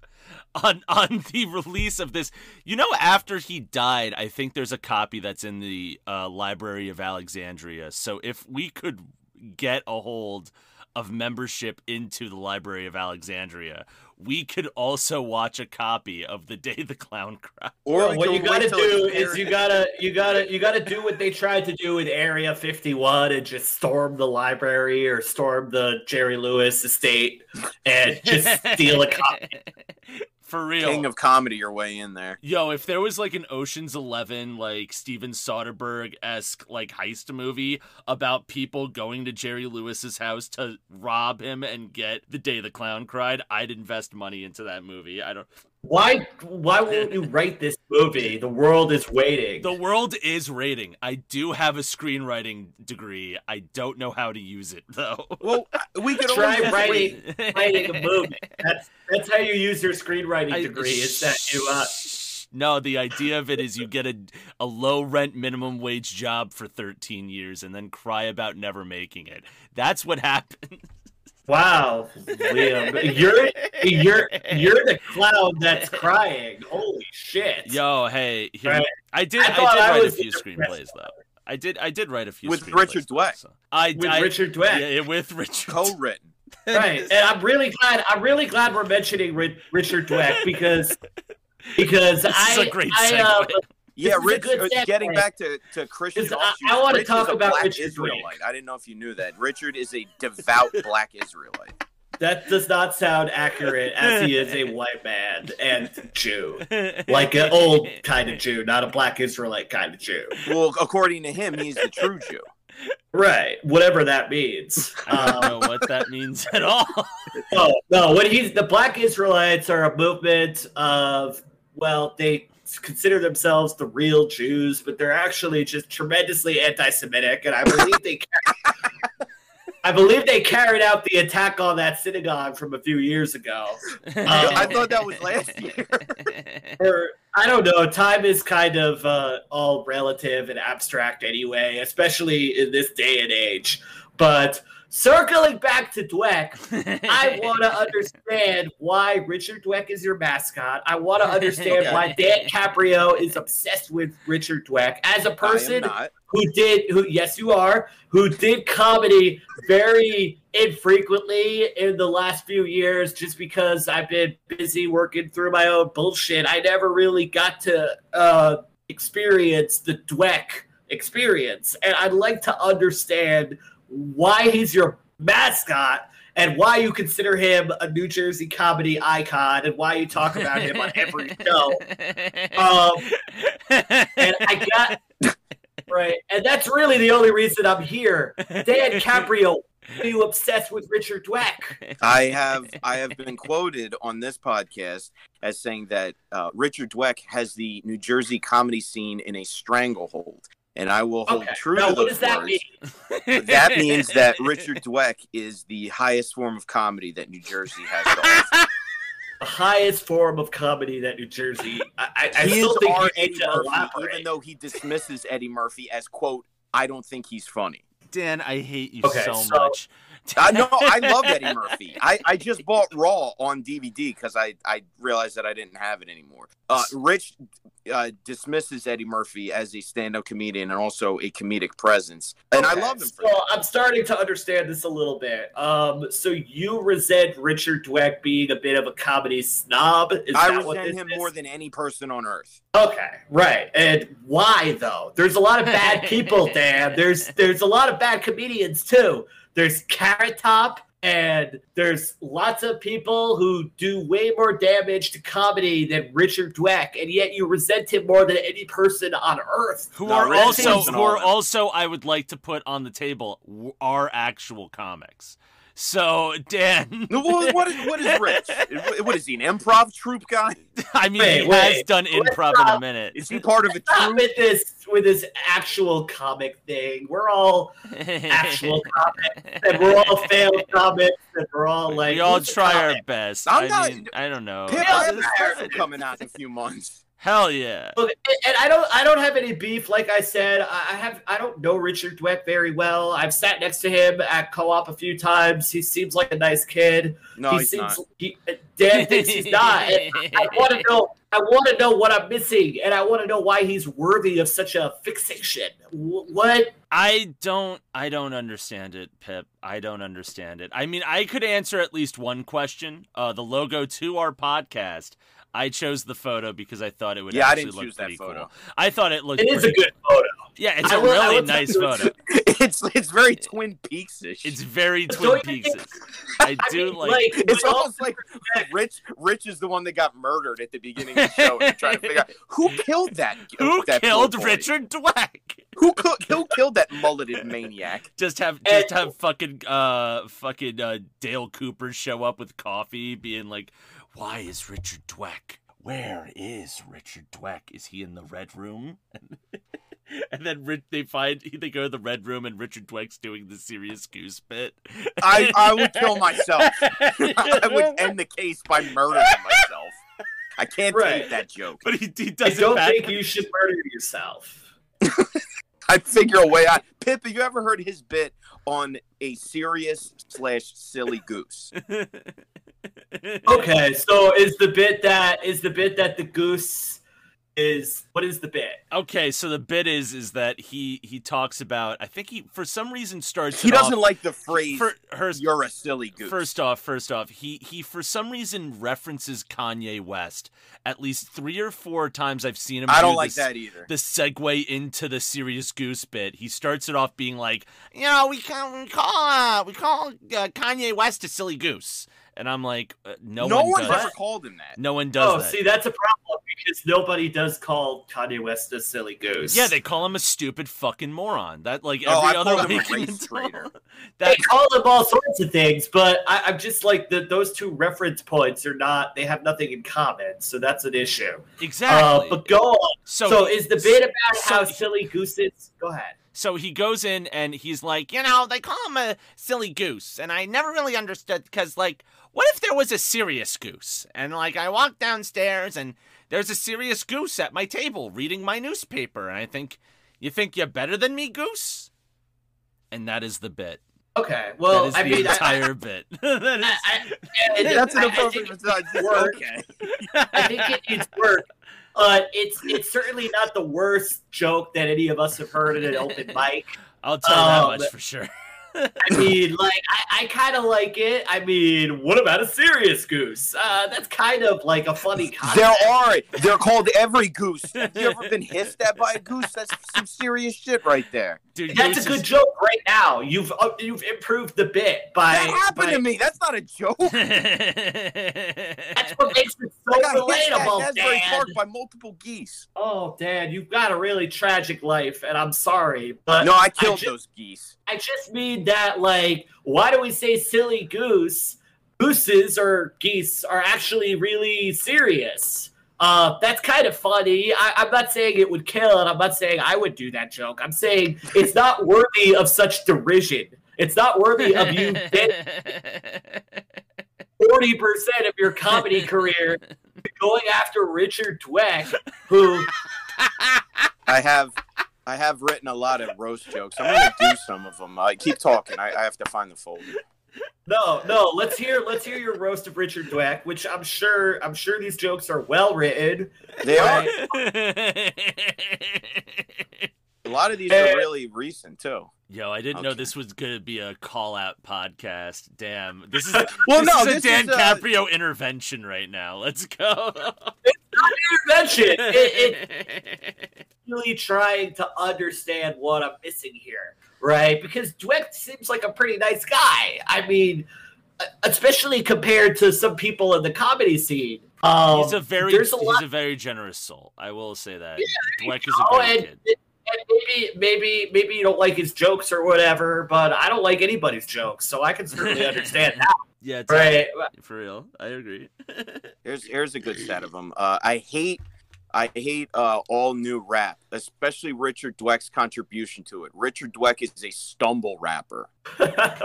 on on [LAUGHS] the release of this. You know, after he died, I think there's a copy that's in the uh, Library of Alexandria. So if we could get a hold of membership into the Library of Alexandria, we could also watch a copy of The Day the Clown Cried. Or Well, what you gotta do is you gotta you gotta you gotta do what they tried to do with Area 51 and just storm the library or storm the Jerry Lewis estate and just [LAUGHS] steal a copy. For real. king of comedy your way in there. Yo, if there was like an Ocean's Eleven, like Steven Soderbergh esque like heist movie about people going to Jerry Lewis's house to rob him and get the day the clown cried, I'd invest money into that movie. I don't. Why why won't you write this movie? The world is waiting. The world is rating. I do have a screenwriting degree. I don't know how to use it though. Well, we could Try always writing- wait. writing a movie. That's that's how you use your screenwriting I- degree. Is that you uh No, the idea of it is you get a, a low rent minimum wage job for 13 years and then cry about never making it. That's what happened. [LAUGHS] Wow, Liam, you're you're you're the clown that's [LAUGHS] crying. Holy shit! Yo, hey, here, Right. I did. I I, thought did I write a few screenplays though. I did. I did write a few With screenplays, Richard though, Dweck. so- I, with I- Richard Dweck, Yeah, with Richard. Co-written. [LAUGHS] right? And I'm really glad. I'm really glad we're mentioning Richard Dweck because because This I is a great I, uh, Yeah, is Rich. good uh, segue. getting back to to Christian Is- I- I wanna talk about black Richard Israelite. I didn't know if you knew that. Richard is a devout [LAUGHS] black Israelite. that does not sound accurate as he is a white man and Jew, like an old kind of Jew, not a black Israelite kind of Jew. Well, according to him, he's the true Jew. Right, whatever that means. I Um, don't know what that means at all. [LAUGHS] No, no. What he's the Black Israelites are a movement of well, they consider themselves the real Jews, but they're actually just tremendously anti-Semitic, and I believe they. [LAUGHS] I believe they carried out the attack on that synagogue from a few years ago. I thought that was last year. [LAUGHS] Or I don't know. Time is kind of uh, all relative and abstract anyway, especially in this day and age. But circling back to Dweck, I [LAUGHS] want to understand why Richard Dweck is your mascot. I want to [LAUGHS] understand why Dan Caprio is obsessed with Richard Dweck as a person who did who yes you are who did comedy very infrequently in the last few years just because I've been busy working through my own bullshit. I never really got to uh, experience the Dweck experience, and I'd like to understand why he's your mascot and why you consider him a New Jersey comedy icon and why you talk about him on every [LAUGHS] show. Um, and I got [LAUGHS] right, and that's really the only reason I'm here. Dan Caprio, are you obsessed with Richard Dweck? I have I have been quoted on this podcast as saying that uh, Richard Dweck has the New Jersey comedy scene in a stranglehold, and I will hold Okay, true now to what those does that words. mean? [LAUGHS] [LAUGHS] That means that Richard Dweck is the highest form of comedy that New Jersey has to offer. [LAUGHS] The highest form of comedy that New Jersey. I, I, I still think our Eddie Murphy, elaborate. even though he dismisses Eddie Murphy as quote, I don't think he's funny. Dan, I hate you Okay, so, so- much. I know I love Eddie Murphy. I, I just bought Raw on DVD because I, I realized that I didn't have it anymore. Uh, Rich uh, dismisses Eddie Murphy as a stand-up comedian and also a comedic presence, and I love him for so that. I'm starting to understand this a little bit. Um, so you resent Richard Dweck being a bit of a comedy snob? Is I that resent this him is? more than any person on earth. Okay, right. And why though? There's a lot of bad people, [LAUGHS] Dan. There's there's a lot of bad comedians too. There's Carrot Top and there's lots of people who do way more damage to comedy than Richard Dweck, and yet you resent him more than any person on earth. Who No, are also who are also I would like to put on the table are actual comics. So Dan, [LAUGHS] No, What, what, is, what is Rich? [LAUGHS] What is he, an improv troupe guy? I mean, Wait, he has wait. done Let's improv in a minute. Is he part of a Stop troupe? with this with this actual comic thing. We're all actual [LAUGHS] comics, and we're all failed comics, and we're all like we all who's a try our best. I'm I not- mean, I don't know. Pip, Yeah, I have a that's special fair. coming out in a few months. Hell yeah. Look, and I don't, I don't have any beef. Like I said, I I have, I don't know Richard Dweck very well. I've sat next to him at co-op a few times. He seems like a nice kid. No, he he's seems, not. he, Dan thinks he's [LAUGHS] not. And I want to know, I want to know what I'm missing, and I want to know why he's worthy of such a fixation. What? I don't I don't understand it, Pip. I don't understand it. I mean, I could answer at least one question. Uh the logo to our podcast. I chose the photo because I thought it would Yeah, I didn't look choose that photo. cool. I thought it looked It is a pretty- good photo. Yeah, it's I a will- really nice you photo. [LAUGHS] It's it's very Twin Peaks-ish. It's very Twin you Peaks. think- I do mean, like, It's almost like [LAUGHS] Rich. Rich is the one that got murdered at the beginning of the show. and trying to figure out [LAUGHS] who killed that. who that killed? Richard Dweck? Who co- who killed that mulleted maniac? Just have And- just have fucking uh fucking uh Dale Cooper show up with coffee, being like, "Why is Richard Dweck? Where is Richard Dweck? Is he in the red room?" [LAUGHS] and then Ri- they find [LAUGHS] they go to the red room and Richard Dweck's doing the serious goose bit. I I would kill myself. [LAUGHS] I would end the case by murdering myself. I can't Right. take that joke. But he, he I does don't it back. think you should murder yourself. I figure a way out. Pip, have you ever heard his bit on a serious slash silly goose? [LAUGHS] Okay, so is the bit that is the bit that the goose is what is the bit? Okay, so the bit is is that he he talks about. I think he for some reason starts. He it doesn't off- like the phrase for her "you're a silly goose." First off, first off, he he for some reason references Kanye West at least three or four times. I've seen him. I do don't like that either. The segue into the serious goose bit. He starts it off being like, you know, we call we call uh, we call uh, Kanye West a silly goose, and I'm like, uh, no, no one one's does. ever called him that. No one does Oh, that. see, that's a problem because nobody does call Kanye West a silly goose. yeah, they call him a stupid fucking moron. That like every Oh, I other called him week in race the- traitor. [LAUGHS] they That call him all sorts of things, but I, I'm just like the, those two reference points are not. They have nothing in common, so that's an issue. exactly. Uh, but go on. so So, is the bit about so how silly goose is? Go ahead. So he goes in and he's like, you know, they call him a silly goose. And I never really understood because, like, what if there was a serious goose? And, like, I walk downstairs and there's a serious goose at my table reading my newspaper. And I think, you think you're better than me, goose? And that is the bit. Okay. Well, that is I the mean, I- entire bit. [LAUGHS] that is. I, I, and That's an I- I appropriate think- response. work. Okay. I think it needs work, but it's it's certainly not the worst joke that any of us have heard at an open mic. I'll tell you that Um, much for sure. I mean, like I, I kind of like it. I mean, what about a serious goose? Uh, that's kind of like a funny concept. There are. They're called every goose. Have you ever been hissed at by a goose? That's some serious shit right there. Dude, That's a good is- joke right now. You've uh, you've improved the bit by. That happened by- to me. That's not a joke. [LAUGHS] That's what makes it so I got hissed at relatable, Asbury Dan. Park by multiple geese. Oh, Dan, you've got a really tragic life, and I'm sorry, but No, I killed ju- those geese. I just mean that, like, why do we say silly goose? Gooses or geese are actually really serious. Uh, that's kind of funny. I, I'm not saying it would kill, and I'm not saying I would do that joke. I'm saying it's not [LAUGHS] worthy of such derision. It's not worthy of you [LAUGHS] forty percent of your comedy career [LAUGHS] going after Richard Dweck, who I have. I have written a lot of roast jokes. I'm gonna do some of them. I keep talking. I, I have to find the folder. No, no. Let's hear let's hear your roast of Richard Dweck, which I'm sure I'm sure these jokes are well written. They are. A lot of these are really recent too. Yo, I didn't know this was gonna be a call out podcast. Damn, this is [LAUGHS] Well, this no, is a Dan is, uh, Caprio intervention right now. Let's go. It's not intervention. [LAUGHS] It, it really trying to understand what I'm missing here, right? Because Dweck seems like a pretty nice guy. I mean, especially compared to some people in the comedy scene. Um, he's a very there's a he's lot a very generous soul. I will say that. you Dweck is a great and, kid. Maybe maybe maybe you don't like his jokes or whatever, but I don't like anybody's jokes, so I can certainly [LAUGHS] understand that, Yeah, it's right? for real. I agree. [LAUGHS] Here's here's a good set of them. Uh, I hate I hate uh, all new rap, especially Richard Dweck's contribution to it. Richard Dweck is a stumble rapper [LAUGHS]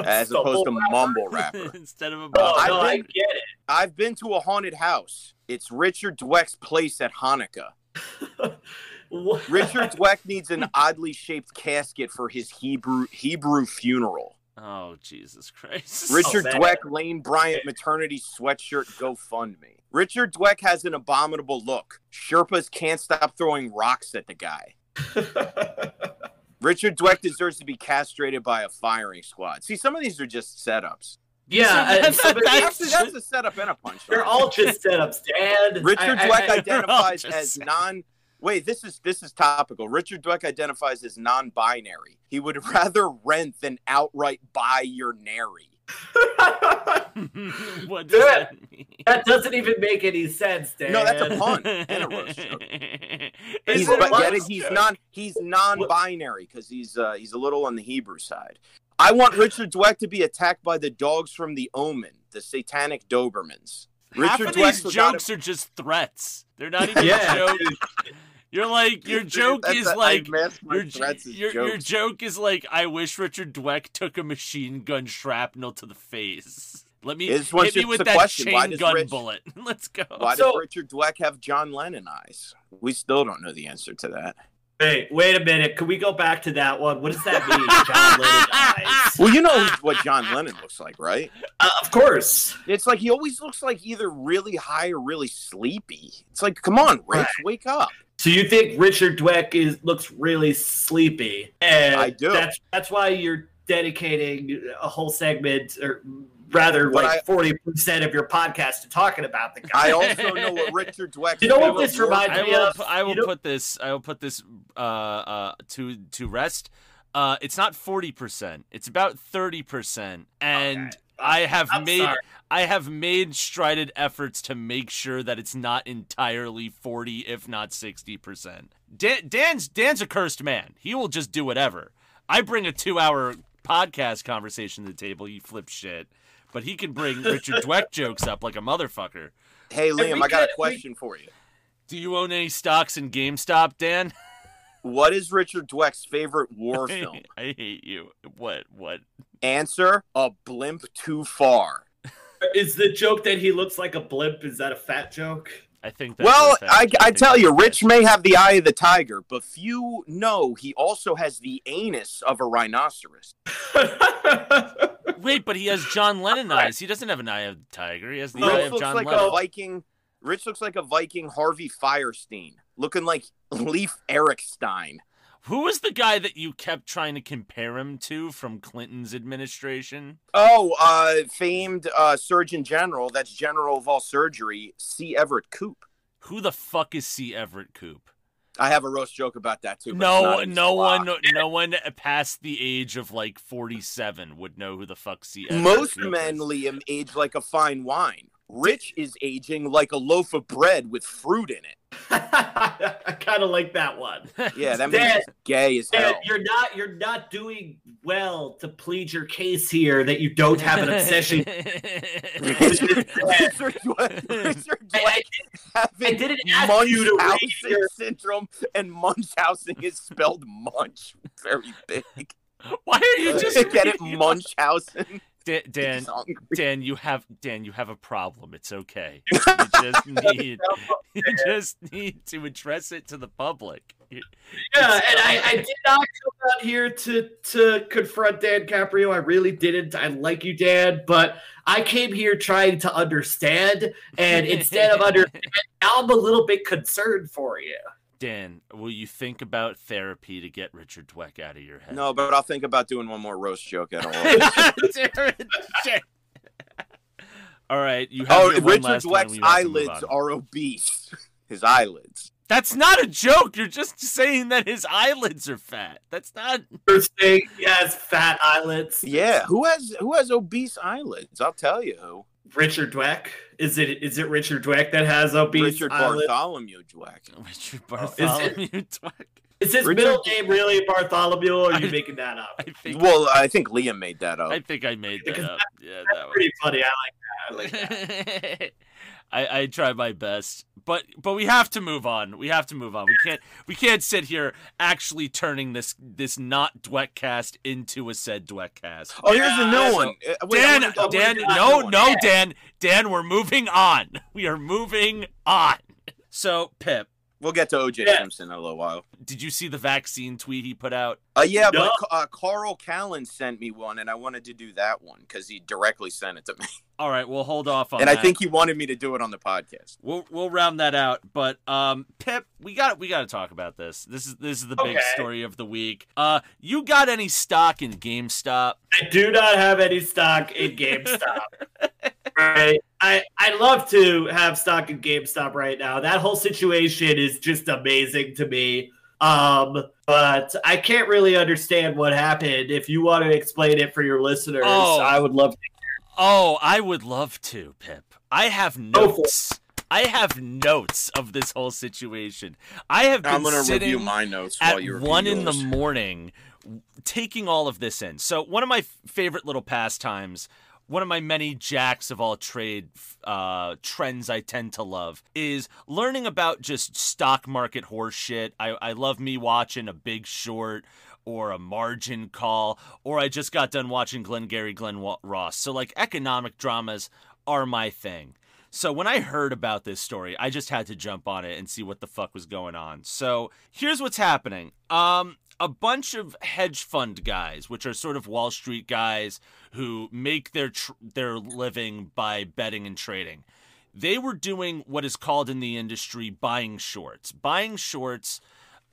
as So, opposed to well, mumble rapper. Instead of a No, I've no, I been- get I've been to a haunted house. It's Richard Dweck's place at Hanukkah. It. [LAUGHS] What? Richard Dweck needs an oddly shaped casket for his Hebrew Hebrew funeral. Oh Jesus Christ. Richard oh, man. Dweck, Lane Bryant maternity sweatshirt GoFundMe. Richard Dweck has an abominable look. Sherpas can't stop throwing rocks at the guy. [LAUGHS] Richard Dweck deserves to be castrated by a firing squad. See, some of these are just setups. yeah, That- and some of that's- that's a setup and a punch. they're all just setups, Dad. Richard I- I- Dweck I- identifies as non. Wait, this is this is topical. Richard Dweck identifies as non-binary. He would [LAUGHS] rather rent than outright buy your nary. [LAUGHS] what Do does it. that mean? that doesn't even make any sense, Dan. No, that's a pun and a [LAUGHS] roast joke. Is He's it a but get it? He's non he's non-binary because he's uh, he's a little on the Hebrew side. I want Richard Dweck to be attacked by the dogs from the Omen, the satanic Dobermans. Richard Half of these Dweck forgot jokes are just threats. They're not even Yeah, jokes. You're like [LAUGHS] your joke is a- I like masked your, threats your, your joke is like I wish Richard Dweck took a machine gun shrapnel to the face. Let me This hit me with that question, chain gun Rich- bullet. [LAUGHS] Let's go. Why So- does Richard Dweck have John Lennon eyes? We still don't know the answer to that. Wait, wait a minute. Can we go back to that one? What does that mean, John Lennon eyes? [LAUGHS] Well, you know what John Lennon looks like, right? Uh, of course. It's like he always looks like either really high or really sleepy. It's like, come on, Rich, Right. wake up. So you think Richard Dweck is looks really sleepy, and I do. That's that's why you're dedicating a whole segment, or rather, But like forty percent of your podcast to talking about the guy. I also know what [LAUGHS] Richard Dweck. You know what this reminds I me will. of- I will you know- put this. I will put this uh, uh, to to rest. Uh, it's not forty percent. It's about thirty percent, and Okay. I have I'm made sorry. I have made strided efforts to make sure that it's not entirely forty, if not sixty percent. Dan, Dan's Dan's a cursed man. He will just do whatever. I bring a two-hour podcast conversation to the table. He flips shit, but he can bring [LAUGHS] Richard Dweck jokes up like a motherfucker. Hey, Liam, I got a could- we- question for you. Do you own any stocks in GameStop, Dan? [LAUGHS] What is Richard Dweck's favorite war [LAUGHS] film? I hate you. What? What? Answer: A blimp too far. Is the joke that he looks like a blimp? Is that a fat joke? I think. That's Well, a. I, I tell you, Rich fact. may have the eye of the tiger, but few know he also has the anus of a rhinoceros. [LAUGHS] Wait, but he has John Lennon eyes. He doesn't have an eye of the tiger. He has the No, eye Rich of looks John like Lennon. a Viking. Rich looks like a Viking Harvey Fierstein, looking like [LAUGHS] Leif Erikstein. Who was the guy that you kept trying to compare him to from Clinton's administration? Oh, uh, famed uh, Surgeon General. That's General of all surgery, C. Everett Koop. Who the fuck is C. Everett Koop? I have a roast joke about that too. No, not in this no one, no one past the age of like forty-seven would know who the fuck C. Everett Most Koop men, is. Liam, age like a fine wine. Rich is aging like a loaf of bread with fruit in it. [LAUGHS] I kind of like that one. [LAUGHS] Yeah, that Dad, makes gay as Dan, hell. you're not you're not doing well to plead your case here that you don't have an obsession. Richard Dweck, Richard I, Dweck I, I didn't ask you to read Munchausen your [LAUGHS] syndrome, and Munchausen is spelled Munch very big. Why are you just Get it, Munchausen? Dan, Dan, [LAUGHS] Dan, you have Dan, you have a problem. It's okay. You [LAUGHS] just need [LAUGHS] you just need to address it to the public. Yeah, and I, I did not come out here to to confront Dan Caprio. I really didn't. I like you, Dan, but I came here trying to understand, and instead of understanding, now I'm a little bit concerned for you. Dan, will you think about therapy to get Richard Dweck out of your head? No, but I'll think about doing one more roast joke at all. [LAUGHS] Jared, Jared. All right, you have oh, Richard Dweck's we have to move eyelids are obese. [LAUGHS] His eyelids. That's not a joke. You're just saying that his eyelids are fat. That's not. First thing, he has fat eyelids. Yeah, who has who has obese eyelids? I'll tell you who. Richard Dweck. Is it is it Richard Dweck that has obese Richard eyelids? Bartholomew Dweck. [LAUGHS] Richard Oh, is it- Bartholomew Dweck. Is his Richard- middle name really Bartholomew, or are you I- making that up? I think. Well, I think Liam made that up. I think I made that Because up. Yeah, That's that was. pretty funny. I like that. I like that. [LAUGHS] I, I try my best, but but we have to move on. We have to move on. We can't we can't sit here actually turning this this not Dweck cast into a said Dweck cast. oh, here's a new one. Uh, wait, Dan, wanna- Dan, no, no, Dan, Dan, we're moving on. [LAUGHS] We are moving on. So, Pip, We'll get to OJ Yeah. Simpson in a little while. Did you see the vaccine tweet he put out? Uh, yeah, No. but uh, Carl Callan sent me one, and I wanted to do that one because he directly sent it to me, [LAUGHS] All right, we'll hold off on and that. I think he wanted me to do it on the podcast. We'll we'll round that out, but um, Pip, we got we got to talk about this. This is this is the big story of the week. Uh, you got any stock in GameStop? I do not have any stock in GameStop. [LAUGHS] right. I I love to have stock in GameStop right now. That whole situation is just amazing to me. Um, but I can't really understand what happened. If you want to explain it for your listeners, Oh. I would love to. Oh, I would love to, Pip. I have Go for it. notes. I have notes of this whole situation. I have been I'm going to sitting review my notes at while you review one in the morning, taking all of this in. So one of my favorite little pastimes, one of my many jacks of all trade uh, trends I tend to love is learning about just stock market horse shit. I, I love me watching a Big Short or a margin call, or I just got done watching Glengarry Glen Wa- Ross. So like economic dramas are my thing. So when I heard about this story, I just had to jump on it and see what the fuck was going on. So here's what's happening. Um, a bunch of hedge fund guys, which are sort of Wall Street guys who make their tr- their living by betting and trading. They were doing what is called in the industry buying shorts. Buying shorts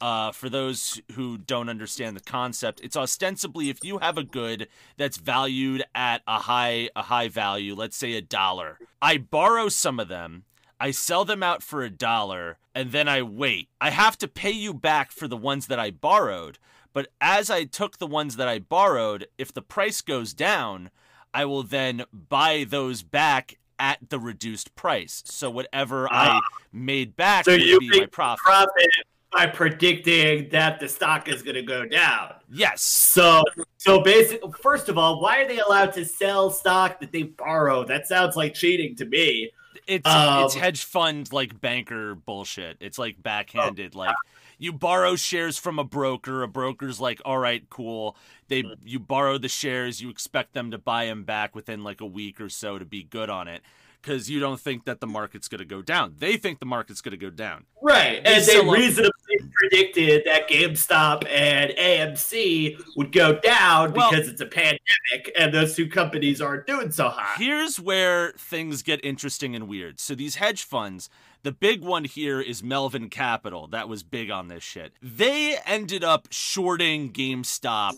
uh, for those who don't understand the concept, it's ostensibly if you have a good that's valued at a high a high value, let's say a dollar. I borrow some of them, I sell them out for a dollar, and then I wait. I have to pay you back for the ones that I borrowed, but as I took the ones that I borrowed, if the price goes down, I will then buy those back at the reduced price. So whatever I Ah. made back So you be make my profit. Profit by predicting that the stock is going to go down. Yes. So, so basically, first of all, why are they allowed to sell stock that they borrow? That sounds like cheating to me. It's Um, it's hedge fund like banker bullshit. It's like backhanded. Like you borrow shares from a broker. A broker's like, all right, cool. They you borrow the shares. You expect them to buy them back within like a week or so to be good on it because you don't think that the market's going to go down. They think the market's going to go down. Right. And they reasonably predicted that GameStop and AMC would go down Well- because it's a pandemic and those two companies aren't doing so hot. Here's where things get interesting and weird. So these hedge funds, the big one here is Melvin Capital. That was big on this shit. They ended up shorting GameStop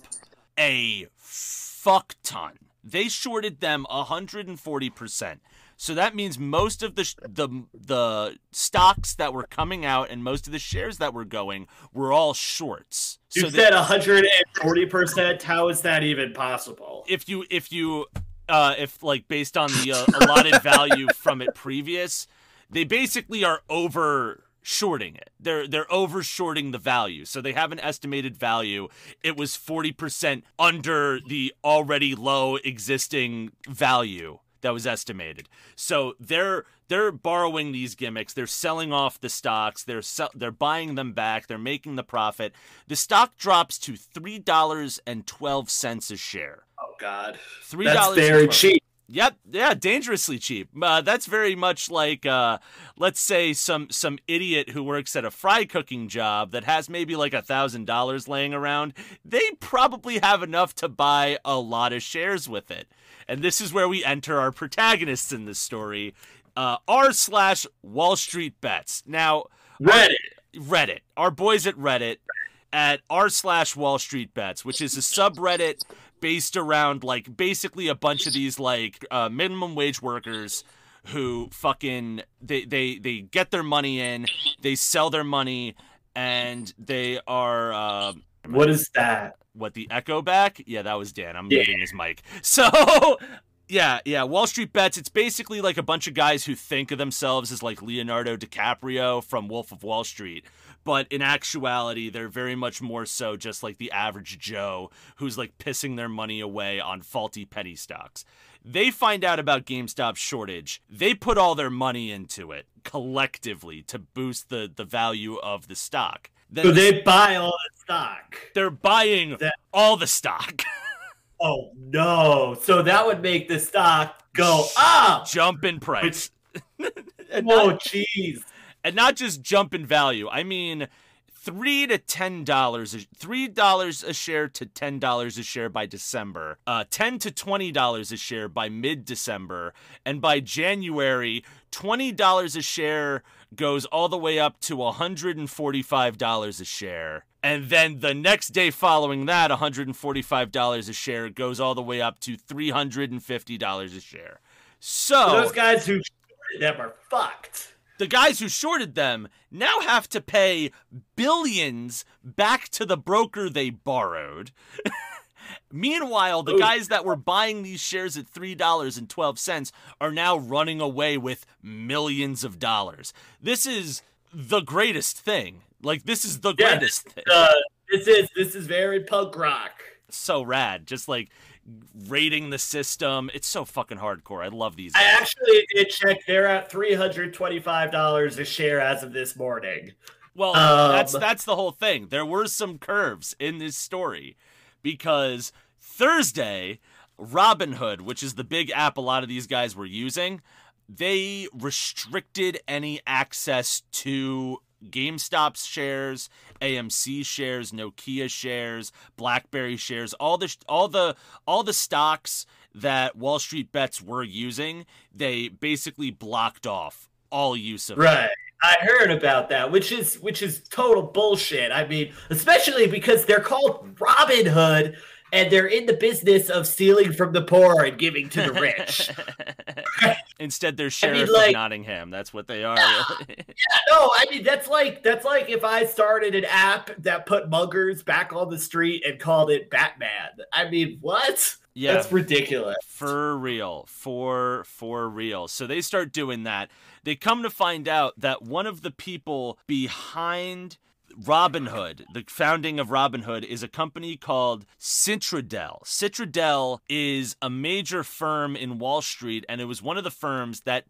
a fuck ton. They shorted them 140%. So that means most of the sh- the the stocks that were coming out and most of the shares that were going were all shorts. You so said 140%. How is that even possible? if you if you uh if like based on the uh, allotted [LAUGHS] value from it previous they basically are over shorting it they're they're over shorting the value so they have an estimated value it was 40% under the already low existing value that was estimated. So they're they're borrowing these gimmicks, they're selling off the stocks, they're sell, they're buying them back, they're making the profit. The stock drops to three dollars and twelve cents a share. Oh God, Three that's dollars. very cheap. Yep, yeah, dangerously cheap. Uh, that's very much like, uh, let's say some some idiot who works at a fry cooking job that has maybe like a thousand dollars laying around. They probably have enough to buy a lot of shares with it. And this is where we enter our protagonists in this story, uh, r slash Wall Street Bets. Now, Reddit. Reddit, our boys at Reddit, at r slash Wall Street Bets, which is a subreddit based around like basically a bunch of these like uh, minimum wage workers who fucking they they they get their money in, they sell their money, and they are. Uh, What is that? what the echo back? Yeah, that was Dan. I'm Yeah. muting his mic. So [LAUGHS] yeah, yeah, Wall Street bets. It's basically like a bunch of guys who think of themselves as like Leonardo DiCaprio from Wolf of Wall Street. But in actuality, they're very much more so just like the average Joe who's like pissing their money away on faulty penny stocks. They find out about GameStop's shortage. They put all their money into it collectively to boost the, the value of the stock. Then So they buy all the stock. they're buying That- all the stock. [LAUGHS] Oh no! So that would make the stock go up. jump in price. [LAUGHS] and, Oh jeez. and not just jump in value. I mean, three to ten dollars, three dollars a share to ten dollars a share by December, uh, ten to twenty dollars a share by mid-December, and by January, twenty dollars a share goes all the way up to hundred and forty-five dollars a share. And then the next day following that, $145 a share goes all the way up to $350 a share. So Those guys who them are fucked. The guys who shorted them now have to pay billions back to the broker they borrowed. [LAUGHS] Meanwhile, the Ooh. guys that were buying these shares at $3.12 are now running away with millions of dollars. This is the greatest thing. Like, this is the Yeah, greatest thing. Uh, this is this is very punk rock. so rad. Just like rating the system. It's so fucking hardcore. I love these. I actually did check. They're at three hundred twenty-five dollars a share as of this morning. Well, Um, that's that's the whole thing. There were some curves in this story because Thursday, Robinhood, which is the big app a lot of these guys were using, they restricted any access to GameStop shares, AMC shares, Nokia shares, BlackBerry shares, all the all the all the stocks that Wall Street Bets were using, they basically blocked off all use of. Right. I heard about that, which is which is total bullshit. I mean, especially because they're called Robin Hood and they're in the business of stealing from the poor and giving to the rich. [LAUGHS] Instead, they're sheriff like- of Nottingham. That's what they are. no, I mean that's like that's like if I started an app that put muggers back on the street and called it Batman. I mean, what? yeah, That's ridiculous. for real, for for real. So they start doing that. They come to find out that one of the people behind Robinhood, the founding of Robin Hood, is a company called Citadel. Citadel is a major firm in Wall Street, and it was one of the firms that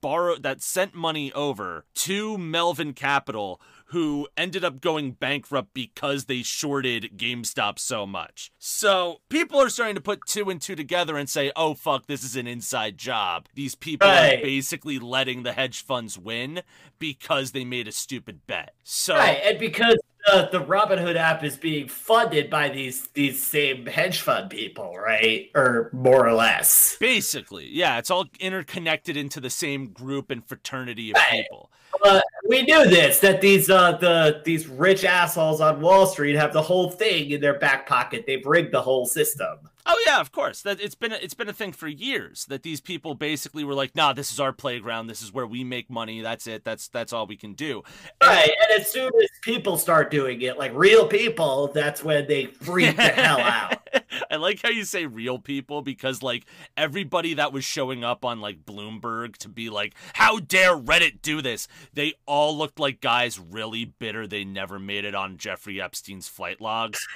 borrowed that sent money over to Melvin Capital, who ended up going bankrupt because they shorted GameStop so much. So people are starting to put two and two together and say, "Oh fuck, this is an inside job." These people Right. are basically letting the hedge funds win because they made a stupid bet. So Right, and because the the Robinhood app is being funded by these these same hedge fund people, right? Or more or less. basically, yeah, it's all interconnected into the same group and fraternity of Right. people. Uh, we knew this that these uh the these rich assholes on Wall Street have the whole thing in their back pocket. They've rigged the whole system. Oh yeah, of course. That it's been a, it's been a thing for years that these people basically were like, "Nah, this is our playground. This is where we make money. That's it. That's that's all we can do." Right, and as soon as people start doing it, like real people, that's when they freak the hell out. [LAUGHS] I like how you say real people because like everybody that was showing up on like Bloomberg to be like, how dare Reddit do this? They all looked like guys really bitter they never made it on Jeffrey Epstein's flight logs.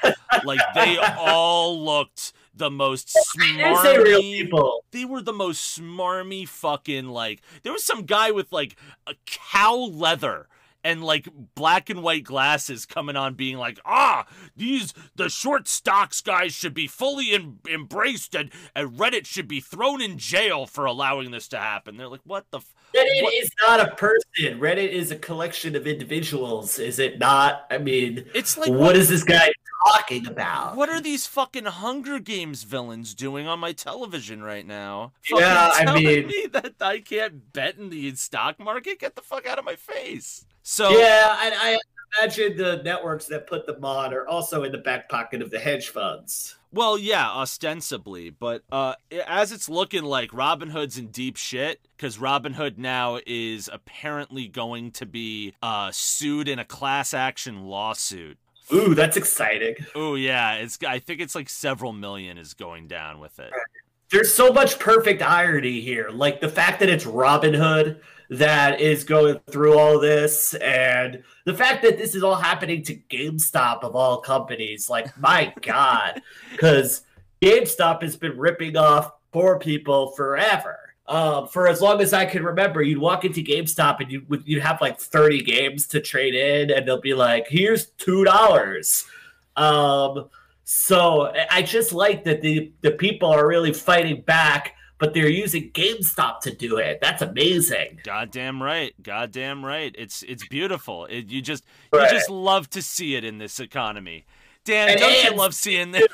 like they [LAUGHS] all looked the most real smarmy. people. They were the most smarmy fucking like. There was some guy with like a cow leather and like black and white glasses coming on being like ah these the short stocks guys should be fully em- embraced and, and reddit should be thrown in jail for allowing this to happen they're like what the f- Reddit What- is not a person. Reddit is a collection of individuals, is it not? I mean, it's like what is this guy talking about? what are these fucking hunger games villains doing on my television right now Yeah, Fucking I mean- me that i can't bet in the stock market get the fuck out of my face so Yeah, and I imagine the networks that put them on are also in the back pocket of the hedge funds. Well, yeah, ostensibly, but uh, as it's looking like Robinhood's in deep shit because Robinhood now is apparently going to be uh, sued in a class action lawsuit. Ooh, that's exciting. Oh yeah, it's I think it's like several million is going down with it. There's so much perfect irony here. Like the fact that it's Robin Hood that is going through all this, and the fact that this is all happening to GameStop of all companies. Like, my [LAUGHS] God. Because GameStop has been ripping off poor people forever. Um, for as long as I can remember, you'd walk into GameStop and you would you'd have like 30 games to trade in, and they'll be like, here's two dollars. Um, so I- just like that the the people are really fighting back, but they're using GameStop to do it. That's amazing. Goddamn right, goddamn right. It's it's beautiful. It, you just Right. you just love to see it in this economy. Dan, And don't you love seeing [LAUGHS] this?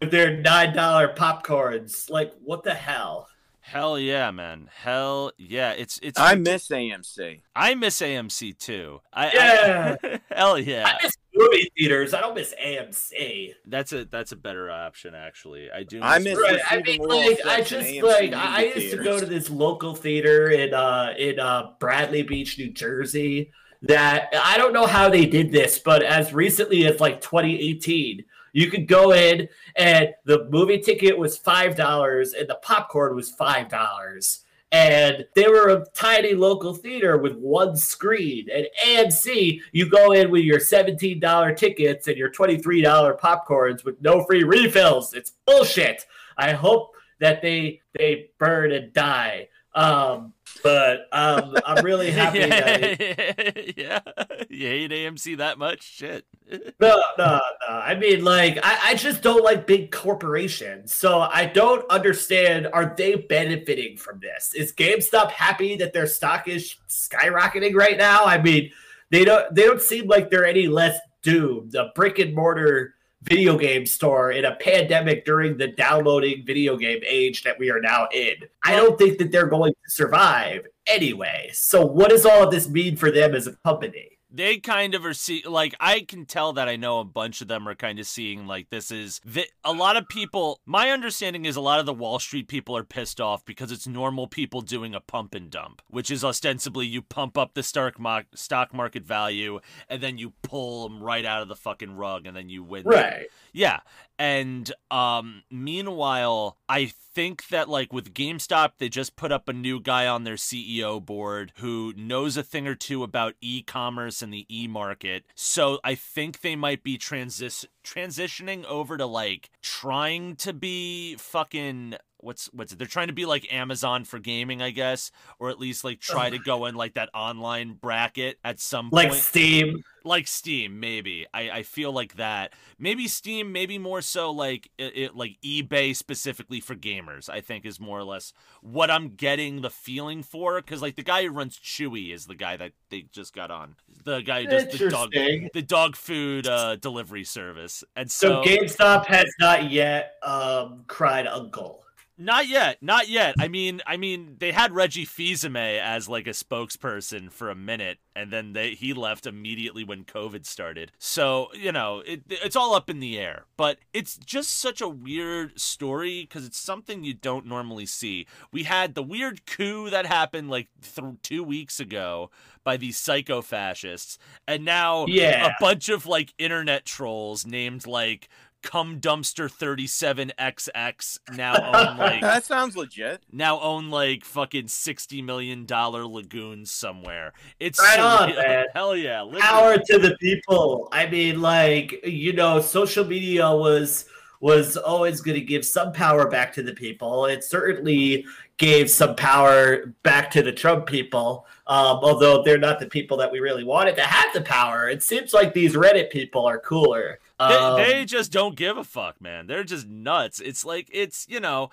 With their nine dollar popcorns, like what the hell? Hell yeah, man. Hell yeah. It's it's I miss AMC. I miss AMC too. I, Yeah. I [LAUGHS] hell yeah. I miss movie theaters. I don't miss AMC. That's a that's a better option actually. I do. I miss Right. I mean, like I just AMC like I I used to go to this local theater in uh in uh Bradley Beach, New Jersey. That I don't know how they did this, but as recently as like 2018, you could go in and the movie ticket was five dollars and the popcorn was five dollars. And they were a tiny local theater with one screen. And AMC, you go in with your $17 tickets and your $23 popcorns with no free refills. It's bullshit. I hope that they they burn and die. Um, but um, I'm really [LAUGHS] happy that it, yeah, you hate AMC that much? Shit. [LAUGHS] no, no, no. I mean, like, I, I just don't like big corporations. So I don't understand. Are they benefiting from this? Is GameStop happy that their stock is skyrocketing right now? I mean, they don't. They don't seem like they're any less doomed. A brick and mortar video game store in a pandemic during the downloading video game age that we are now in. I don't think that they're going to survive anyway. So what does all of this mean for them as a company? They kind of are see like I can tell that I know a bunch of them are kind of seeing like this is the, a lot of people my understanding is a lot of the Wall Street people are pissed off because it's normal people doing a pump and dump which is ostensibly you pump up the stock stock market value and then you pull them right out of the fucking rug and then you win Right. yeah. And um meanwhile, I think that like with GameStop, they just put up a new guy on their CEO board who knows a thing or two about e-commerce and the e-market. So I think they might be transis transitioning over to like trying to be fucking what's what's it? They're trying to be like Amazon for gaming, I guess, or at least like try to go in like that online bracket at some Like point Steam. like Steam, maybe. I, I feel like that. Maybe Steam, maybe more so like it, it, like eBay specifically for gamers. I think is more or less what I'm getting the feeling for. Because like the guy who runs Chewy is the guy that they just got on. The guy who does the dog the dog food uh, delivery service. And So, so, GameStop has not yet um, cried uncle. Not yet, not yet. I mean, I mean, they had Reggie Fils-Aimé as like a spokesperson for a minute, and then they he left immediately when COVID started. So you know, it, it's all up in the air. But it's just such a weird story because it's something you don't normally see. We had the weird coup that happened like th- two weeks ago by these psycho fascists, and now Yeah. a bunch of like internet trolls named like cum dumpster 37xx now [LAUGHS] own like that sounds legit. now own like fucking 60 million dollar lagoons somewhere. It's Right on, man. [LAUGHS] Hell yeah. liberty. power to the people. I mean, like you know, social media was was always going to give some power back to the people. It certainly gave some power back to the Trump people, um, although they're not the people that we really wanted to have the power. It seems like these Reddit people are cooler. They, Um, they just don't give a fuck, man. They're just nuts. It's like it's you know,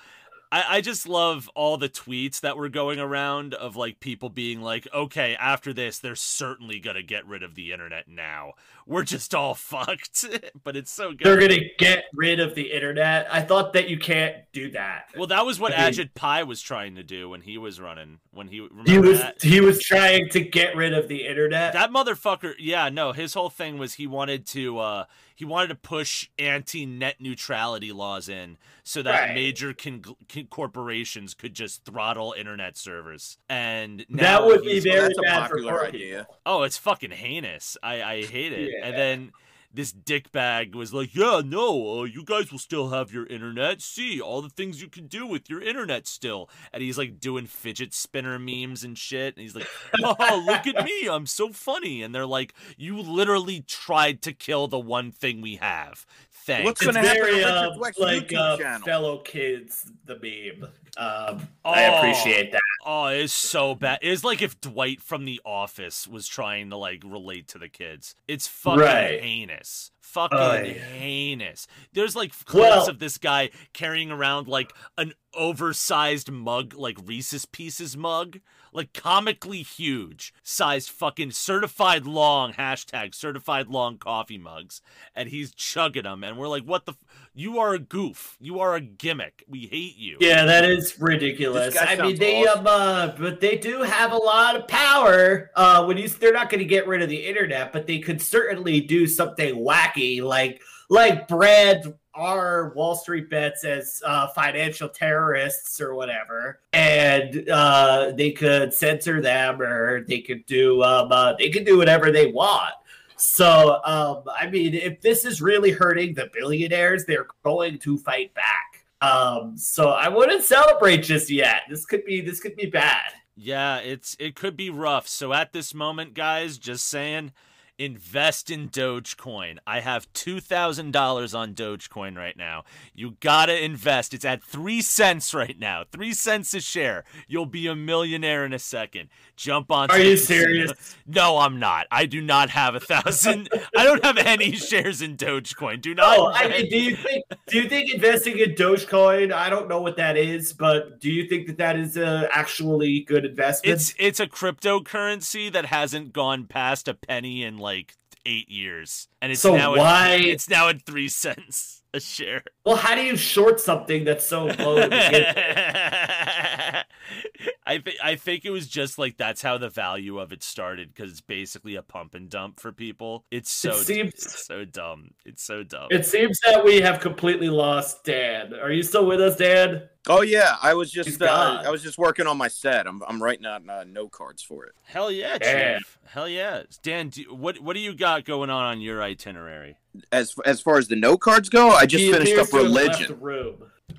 I, I just love all the tweets that were going around of like people being like, okay, after this, they're certainly gonna get rid of the internet now. We're just all [LAUGHS] fucked. but it's so good. they're going to get rid of the internet. I thought that you can't do that. well, that was what I mean- Ajit Pai was trying to do when he was running. When he He was that? he was trying to get rid of the internet. that motherfucker yeah no his whole thing was he wanted to uh he wanted to push anti-net neutrality laws in so that Right. major con- con- corporations could just throttle internet servers and that would be he's- very that's a bad for popular poor idea. oh it's fucking heinous i i hate it Yeah. and then this dickbag was like, "Yeah, no, uh, you guys will still have your internet. See all the things you can do with your internet still." And he's like doing fidget spinner memes and shit. And he's like, "Oh, look at me, I'm so funny." And they're like, "You literally tried to kill the one thing we have." Thanks. What's It's gonna happen to very uh, like uh, channel? fellow kids, the meme. Um, I Oh. appreciate that. Oh, it's so bad. It's like if Dwight from The Office was trying to like relate to the kids. It's fucking Right. heinous. Fucking Oy. heinous. There's like clips Well- of this guy carrying around like an oversized mug, like Reese's Pieces mug, like comically huge, sized fucking certified long hashtag certified long coffee mugs, and he's chugging them, and we're like, what the? F- you are a goof. You are a gimmick. We hate you. Yeah, that is ridiculous. I mean, they awesome. um, uh, but they do have a lot of power. Uh, when you they're not going to get rid of the internet, but they could certainly do something wacky, like like brand our Wall Street bets as uh, financial terrorists or whatever, and uh, they could censor them, or they could do um, uh, they could do whatever they want. So, um, I mean, if this is really hurting the billionaires, they're going to fight back. Um, so I wouldn't celebrate just yet. This could be this could be bad. Yeah, it's it could be rough. So at this moment, guys, just saying, invest in Dogecoin. I have two thousand dollars on Dogecoin right now. You gotta invest. It's at three cents right now. Three cents a share. You'll be a millionaire in a second. Jump on. Are you serious? [LAUGHS] No, I'm not. I do not have a thousand. [LAUGHS] I don't have any shares in Dogecoin. Do not. Oh, I mean, do you think do you think investing in Dogecoin? I don't know what that is, but do you think that that is a actually good investment? It's it's a cryptocurrency that hasn't gone past a penny in like eight years, and it's So now why- At, it's now at three [LAUGHS] cents a share. well, how do you short something that's so low? [LAUGHS] I think I think it was just like that's how the value of it started because it's basically a pump and dump for people. It's so seems- it's so dumb. It's so dumb. It seems that we have completely lost Dan. Are you still with us, Dan? Oh yeah, I was just uh. I was just working on my set. I'm I'm writing out uh, note cards for it. Hell yeah, Yeah. Chief. Hell yeah, Dan. Do, what what do you got going on on your itinerary? As as far as the note cards go, I just He finished up to have left religion.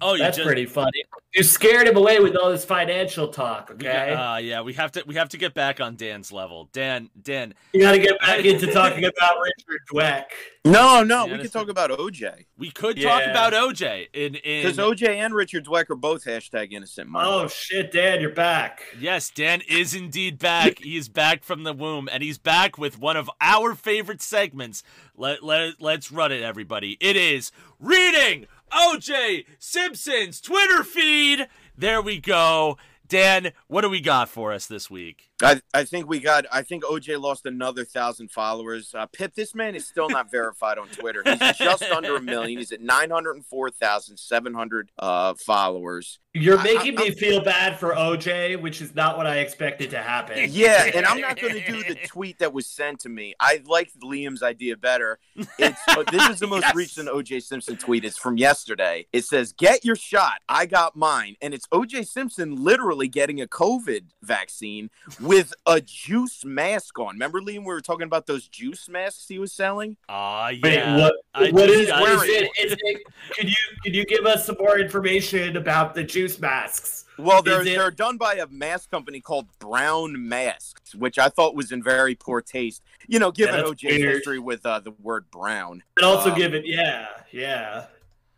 The room. Oh, That's just, pretty funny. You scared him away with all this financial talk. We got- Okay, uh, yeah, we have to we have to get back on Dan's level. Dan, Dan, you got to get back into talking about Richard Dweck. No, no, Yeah, we that's can talk about OJ we could talk about OJ in in because OJ and Richard Dweck are both hashtag innocent. minds. Oh shit, Dan, you're back. Yes, Dan is indeed back. he is back from the womb, and he's back with one of our favorite segments. Let let let's run it, everybody. It is reading OJ Simpson's Twitter feed. There we go. Dan, what do we got for us this week? I, I think we got. I think OJ lost another thousand followers. Uh, Pip, this man is still not verified on Twitter. He's just under a million. He's at nine hundred and four thousand seven hundred uh, followers. You're making I- me feel bad for OJ, which is not what I expected to happen. [LAUGHS] Yeah, and I'm not going to do the tweet that was sent to me. I liked Liam's idea better. It's uh, this is the [LAUGHS] most Yes. recent OJ Simpson tweet. It's from yesterday. It says, "Get your shot. I got mine," and it's OJ Simpson literally getting a COVID vaccine with a juice mask on. Remember, Liam, we were talking about those juice masks he was selling? Ah, yeah. Wait, what? I what just is, got what is wearing- it? Is it? Could you could you give us some more information about the juice masks? Well, they're it- they're done by a mask company called Brown Masks, which I thought was in very poor taste. You know, given that's OJ's weird. history with uh, the word brown. And also Um, give it, yeah, yeah.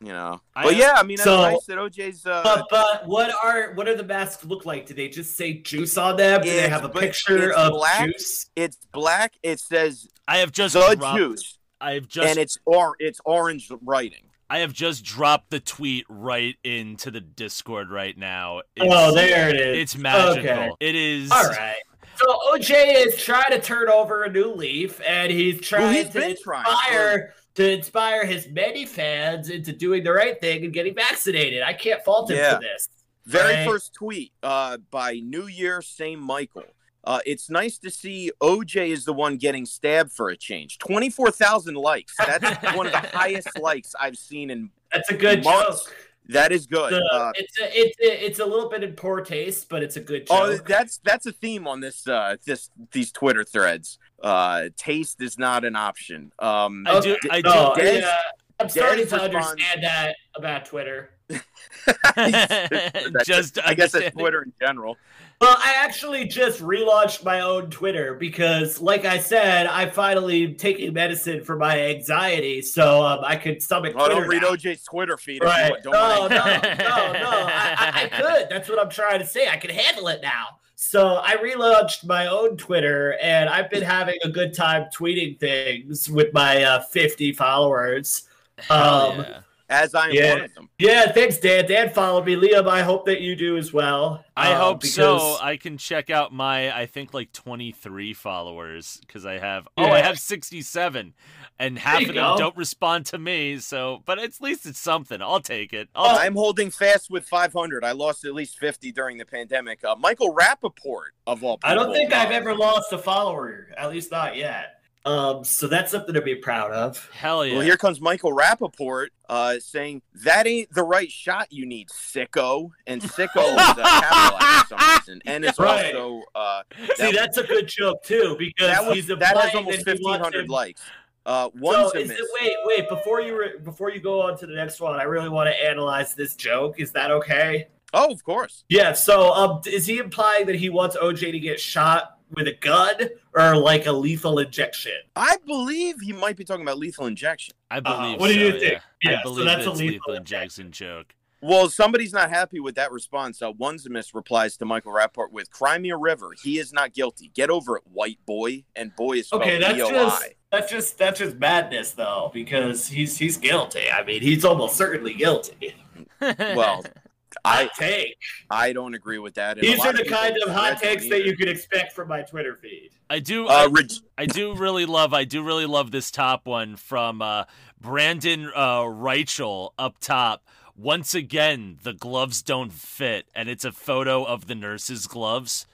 You know, I- but yeah, I mean, that's So- nice that OJ's. Uh, But but what are what are the masks look like? Do they just say juice on them? Do they have a picture it's of black. juice? it's black. It says I have just the dropped, juice, I have just and it's or it's orange writing. I have just dropped the tweet right into the Discord right now. It's, oh, there it is. It's magical. Okay. It is. All right. So OJ is trying to turn over a new leaf, and he's trying Well, he's to been trying inspire to inspire his many fans into doing the right thing and getting vaccinated. I can't fault him Yeah. for this. Very Right. first tweet uh, by New Year, same Michael. Uh, it's nice to see OJ is the one getting stabbed for a change. 24,000 likes. That's one of the [LAUGHS] highest likes I've seen in. That's a good Months. joke. That is good. The- Uh, it's a, it's a, it's a little bit in poor taste, but it's a good oh, that's that's a theme on this uh, this these Twitter threads. Uh, taste is not an option. Um, I do. I do. no, Des- yeah, I'm starting Des to responds- understand that about Twitter. [LAUGHS] [LAUGHS] That's- just I guess that's. Twitter in general. Well, I actually just relaunched my own Twitter because, like I said, I'm finally taking medicine for my anxiety, so um, I could stomach Oh, Twitter. don't read now. OJ's Twitter feed. if you Right? want. Don't No, worry. no, no, no. I, I, I could. That's what I'm trying to say. I can handle it now. So I relaunched my own Twitter, and I've been having a good time tweeting things with my uh, 50 followers. Hell Um, yeah. As I am Yeah. one of them. Yeah, thanks, Dan. Dan followed me. Liam, I hope that you do as well. I um, hope so. I can check out my, I think like 23 followers because I have. Oh, I have 67, and half you of them go. don't respond to me. So, but at least it's something. I'll take it. I'll, I'm holding fast with 500. I lost at least 50 during the pandemic. Uh, Michael Rappaport, of all people. I don't think I've ever lost a follower, at least not yet. Um, so that's something to be proud of. hell yeah. Well, here comes Michael Rappaport uh, saying, That ain't the right shot you need, sicko. And sicko [LAUGHS] is uh, capitalized for some reason. And it's Right. also, uh, See, That- that's a good joke too because that, was, he's that has implying almost that he wants 1,500 him- likes. Uh, So one's a is miss. it, wait, wait before you re- before you go on to the next one, I really want to analyze this joke. Is that okay? Oh, of course. Yeah. So, um, is he implying that he wants OJ to get shot with a gun or like a lethal injection? I believe he might be talking about lethal injection. I believe. Uh, what do so, you yeah. think? I Yeah, so that's a lethal lethal injection joke. Well, somebody's not happy with that response. Uh, Onezimus replies to Michael Rapport with Crimea River. He is not guilty. Get over it, white boy. And boy is Okay, that's B-O-I. just that's just that's just madness though because he's he's guilty. I mean, he's almost certainly guilty. Well, [LAUGHS] I take. I don't agree with that. and These are the people kind of hot takes them that you could expect from my Twitter feed. I do. Uh, I, Reg- I do really love. I do really love this top one from uh, Brandon uh, Reichel up top. Once again, the gloves don't fit, and it's a photo of the nurse's gloves.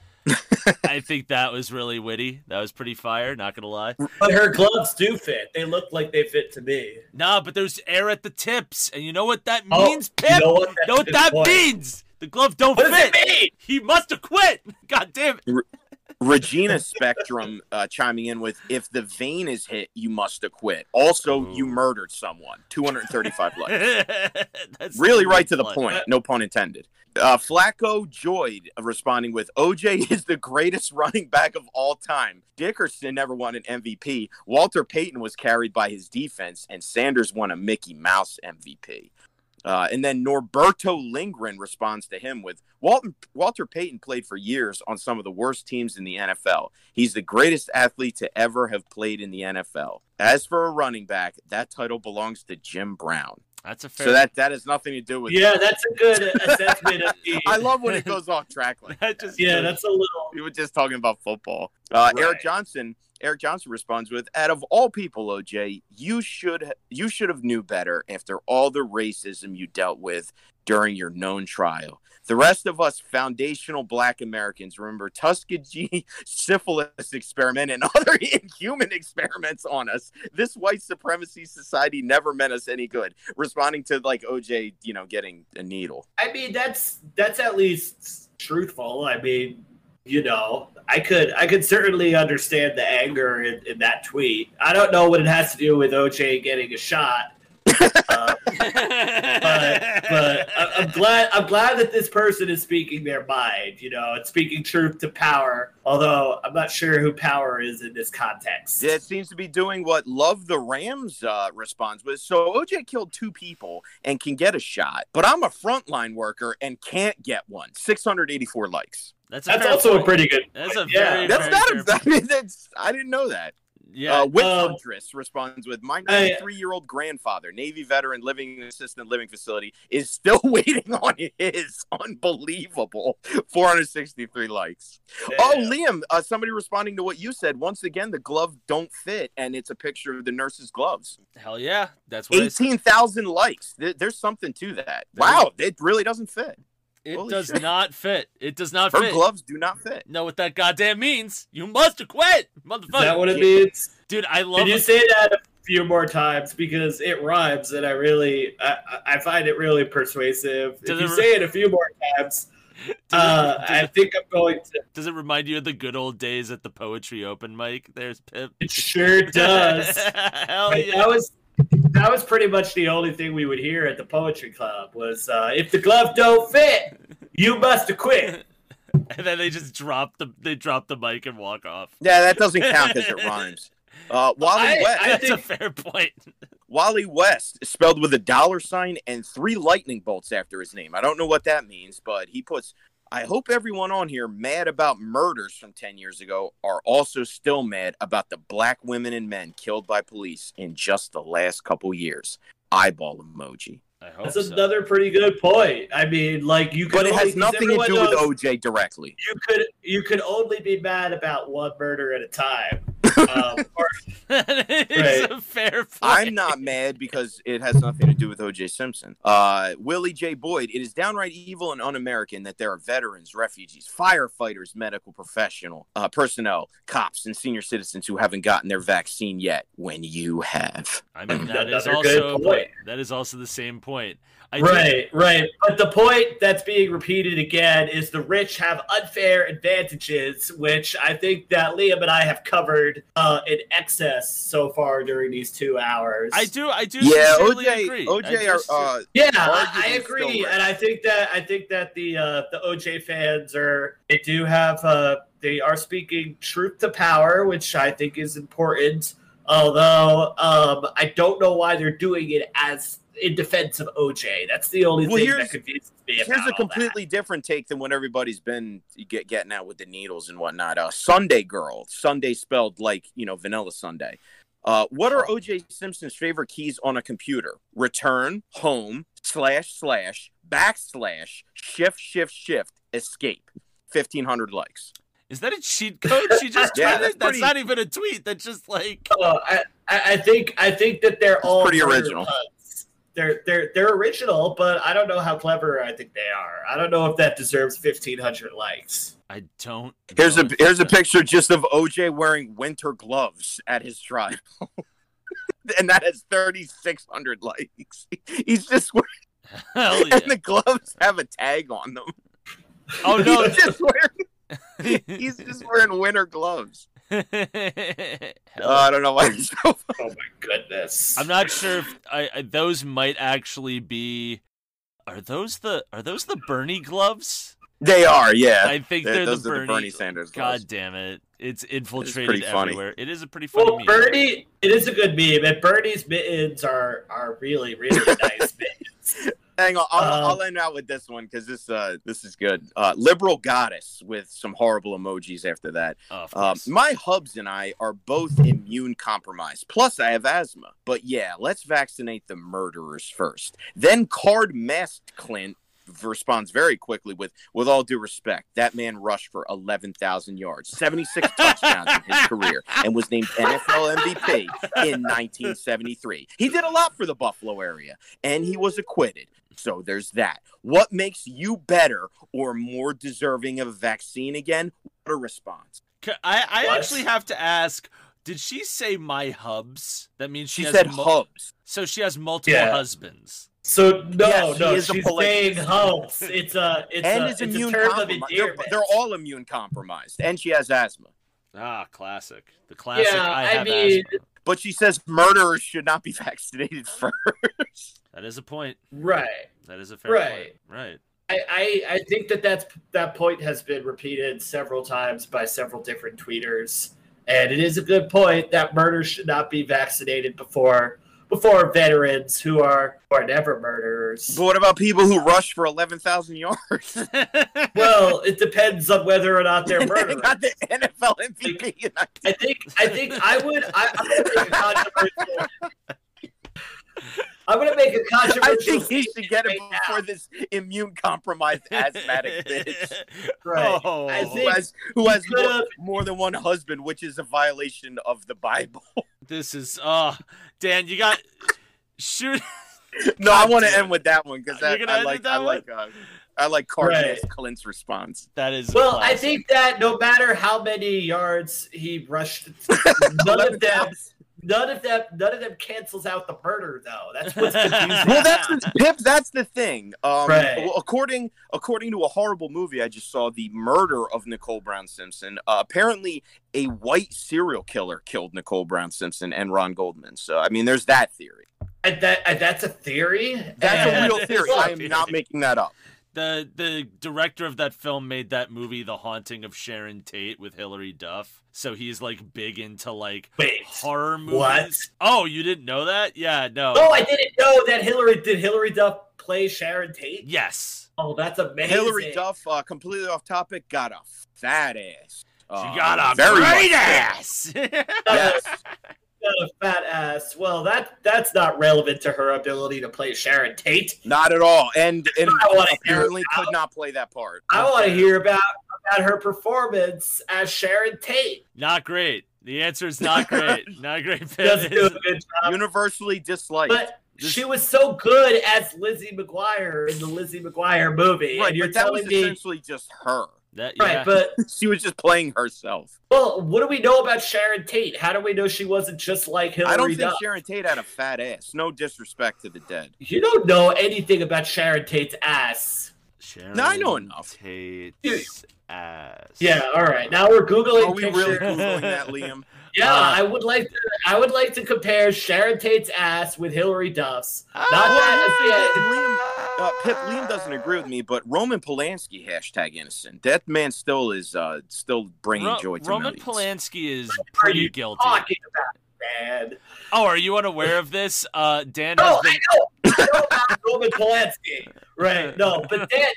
I think that was really witty. That was pretty fire. Not gonna lie. But her gloves do fit. They look like they fit to me. Nah, but there's air at the tips, and you know what that Oh, means, Pip? You know what, know what that point. means? The glove don't What does fit. it mean? He must have quit. [LAUGHS] God damn it. Regina Spectrum uh, chiming in with If the vein is hit, you must acquit. Also, you murdered someone. 235 likes. [LAUGHS] That's Really right to the blood. point. No pun intended. Uh, Flacco Joyed responding with OJ [LAUGHS] is the greatest running back of all time. Dickerson never won an MVP. Walter Payton was carried by his defense, and Sanders won a Mickey Mouse MVP. Uh, and then Norberto Lindgren responds to him with Walter, Walter Payton played for years on some of the worst teams in the NFL. He's the greatest athlete to ever have played in the NFL. As for a running back, that title belongs to Jim Brown. That's a fair. So that that has nothing to do with. Yeah, that's a good assessment of the. [LAUGHS] I love when it goes off track like [LAUGHS] that just yeah, that's a little. we were just talking about football. Uh, Right. Eric Johnson. Eric Johnson responds with, "Out of all people, OJ, you should you should have knew better after all the racism you dealt with during your known trial. The rest of us foundational Black Americans remember Tuskegee [LAUGHS] syphilis experiment and [LAUGHS] other inhuman experiments on us. This white supremacy society never meant us any good." Responding to like OJ, you know, getting a needle. I mean, that's that's at least truthful. I mean, you know, I could I could certainly understand the anger in, in that tweet. I don't know what it has to do with OJ getting a shot. [LAUGHS] Uh, but but I- I'm glad I'm glad that this person is speaking their mind, you know, and speaking truth to power. Although I'm not sure who power is in this context. It seems to be doing what Love the Rams uh, responds with. So OJ killed two people and can get a shot, but I'm a frontline worker and can't get one. 684 likes. That's, a That's fair also a pretty good. That's a point. yeah. very- That's not a. [LAUGHS] I mean, that's. I didn't know that. Yeah. Uh, Witch Um, Huntress responds with My I- 93 year old grandfather, Navy veteran living in assisted living facility, is still [LAUGHS] waiting on his. Unbelievable. 463 likes. Oh, Liam, uh, somebody responding to what you said. Once again, the glove don't fit, and it's a picture of the nurse's gloves. Hell yeah. That's what 18,000 likes. There- There's something to that. Wow, it really doesn't fit. It Holy does shit. not fit. It does not fit. Her fit. gloves do not fit. Know what that goddamn means? You must quit, motherfucker. Is that what it means? Dude, I love it. Can you it. say that a few more times because it rhymes and I really I, I find it really persuasive. Does if you it re- say it a few more times, Does, uh, it, I does, think I'm going to. does it remind you of the good old days at the poetry open mic? There's Pip. It sure does. [LAUGHS] Hell yeah. That was that was pretty much the only thing we would hear at the poetry club was uh, if the glove don't fit, you must have quit. [LAUGHS] and then they just drop the they drop the mic and walk off. Yeah, that doesn't count because it [LAUGHS] rhymes. Uh, Wally I- West. I That's a fair point. [LAUGHS] Wally West, spelled with a dollar sign and three lightning bolts after his name. I don't know what that means, but he puts. I hope everyone on here mad about murders from 10 years ago are also still mad about the black women and men killed by police in just the last couple years. Eyeball emoji. I hope That's so. another pretty good point. I mean, like you could, But it only- has 'cause nothing to do knows with OJ directly. You could you could only be mad about one murder at a time. Um, [LAUGHS] or, that is Right. a fair point. I'm not mad because it has nothing to do with OJ Simpson. Uh, Willie J. Boyd, it is downright evil and un American that there are veterans, refugees, firefighters, medical professional uh, personnel, cops, and senior citizens who haven't gotten their vaccine yet when you have. I mean, that is also a point. point. That is also the same point. I do- right, right. But the point that's being repeated again is the rich have unfair advantages, which I think that Liam and I have covered uh, in excess so far during these two hours. I do. I do. Yeah, OJ, agree. OJ do are. Uh, Yeah, I, I agree, and I think that I think that the uh, the OJ fans are they do have uh, they are speaking truth to power, which I think is important. Although um, I don't know why they're doing it as in defense of OJ. That's the only Well, thing here's- that confuses me. Here's a all that. completely different take than what everybody's been get, getting at with the needles and whatnot. Uh, Sunday Girl, Sunday spelled like you know vanilla Sunday. Uh, what are OJ Simpson's favorite keys on a computer? Return, home, slash slash, backslash, shift, shift, shift, escape. Fifteen hundred likes. Is that a cheat code she just tweeted? [LAUGHS] Yeah, that's that's pretty- not even a tweet. That's just like Uh, I, I I think I think that they're all pretty original. puns. They're they're they're original, but I don't know how clever I think they are. I don't know if that deserves fifteen hundred likes. I don't. Here's a if here's a picture just of OJ wearing winter gloves at his trial. [LAUGHS] and that has 3600 likes. [LAUGHS] He's just wearing [LAUGHS] Hell yeah. and the gloves have a tag on them. Oh no. He's just wearing he's just wearing winter gloves. Hell Uh, I don't know why it's so [LAUGHS] Oh my goodness! I'm not sure if I, I, those might actually be. Are those the are those the Bernie gloves? They are, yeah. I think They're- they're, those the are Bernie. the Bernie Sanders gloves. God damn it! It's infiltrated pretty funny. everywhere. It is a pretty funny Well, meme. Bernie, it is a good meme, and Bernie's mittens are are really really nice mittens. [LAUGHS] Hang on, I'll, Um, I'll end out with this one because this uh this is good. Uh, liberal goddess with some horrible emojis after that. Um, my hubs and I are both immune compromised. Plus, I have asthma. But yeah, let's vaccinate the murderers first. Then, card masked Clint responds very quickly with, "With all due respect, that man rushed for eleven thousand yards, seventy six [LAUGHS] touchdowns in his career, and was named NFL MVP in 1973. He did a lot for the Buffalo area, and he was acquitted." So there's that. What makes you better or more deserving of a vaccine again? What a response. I What? actually have to ask. Did she say my hubs? That means she, She has said mul- hubs. So she has multiple Yeah. husbands. So no, Yes, no, is a she's polygamy. saying humps. It's a it's and a, is it's a immune term of compromised. They're, they're all immune compromised, and she has asthma. Ah, classic. The classic. Yeah, I I mean- asthma. But she says murderers should not be [LAUGHS] vaccinated first. That is a point. right. That is a fair Right. point. Right. I, I I think that that's that point has been repeated several times by several different tweeters, and it is a good point that murder should not be vaccinated before before veterans who are who are never murderers. But what about people who rush for eleven thousand yards? [LAUGHS] Well, it depends on whether or not they're [LAUGHS] they murderers. got the NFL MVP. and I- I think I think I would I, [LAUGHS] I'm gonna make a [LAUGHS] controversial. I'm gonna make a I controversial. think he should get it right now. before this immune compromised asthmatic [LAUGHS] bitch Right. Oh, I who has who has more, more than one husband, which is a violation of the Bible. [LAUGHS] this is uh Dan, you got shoot no, I want to end with that one because I, I like I one? like uh, I like Cardinals Right. Clint's response. that is a Well, I think that no matter how many yards he rushed, none of them, 11,000. None of them, none of them cancels out the murder. Though that's what's [LAUGHS] confusing. well, that's the, Pip. That's the thing. Um, Right. according according to a horrible movie I just saw, the murder of Nicole Brown Simpson. Uh, apparently, a white serial killer killed Nicole Brown Simpson and Ron Goldman. So, I mean, there's that theory. And that and that's a theory. That's And- a real theory. I am not making that up. The the director of that film made that movie The Haunting of Sharon Tate with Hilary Duff. So he's like big into like Wait, horror movies. what? Oh, you didn't know that? Yeah, no. Oh, I didn't know that Hilary did. Hilary Duff play Sharon Tate. Yes. Oh, that's amazing. Hilary Duff, uh, completely off topic, got a fat ass. She Uh, got a very great much ass. [LAUGHS] Yes. Got a fat ass. Well, that that's not relevant to her ability to play Sharon Tate. Not at all. And and I wanna apparently could not play that part. I want to hear about about her performance as Sharon Tate. not great. The answer is not great. [LAUGHS] not great. Doesn't do a good job. Universally disliked. But This- she was so good as Lizzie McGuire in the Lizzie McGuire movie, right, and you're but that was telling me essentially just her. That, right. But [LAUGHS] She was just playing herself. well, what do we know about Sharon Tate? How do we know she wasn't just like Hilary I don't think Duff? Sharon Tate had a fat ass. No disrespect to the dead. You don't know anything about Sharon Tate's ass. Sharon No, I know enough. Tate's ass. Yeah. All right. Now we're googling Are we pictures. really googling that, [LAUGHS] Liam? Yeah, Uh, I would like to. I would like to compare Sharon Tate's ass with Hilary Duff's. Not Well, that. Liam, uh, Pip, Liam doesn't agree with me, but Roman Polanski hashtag innocent. That man still is uh, still bringing Ro- joy to Roman millions. Polanski is What are pretty you guilty. talking about, man? Oh, are you unaware of this? Uh, Dan No, has I been. know. I know Roman Polanski. Right. No, but [LAUGHS] Dad, Dad,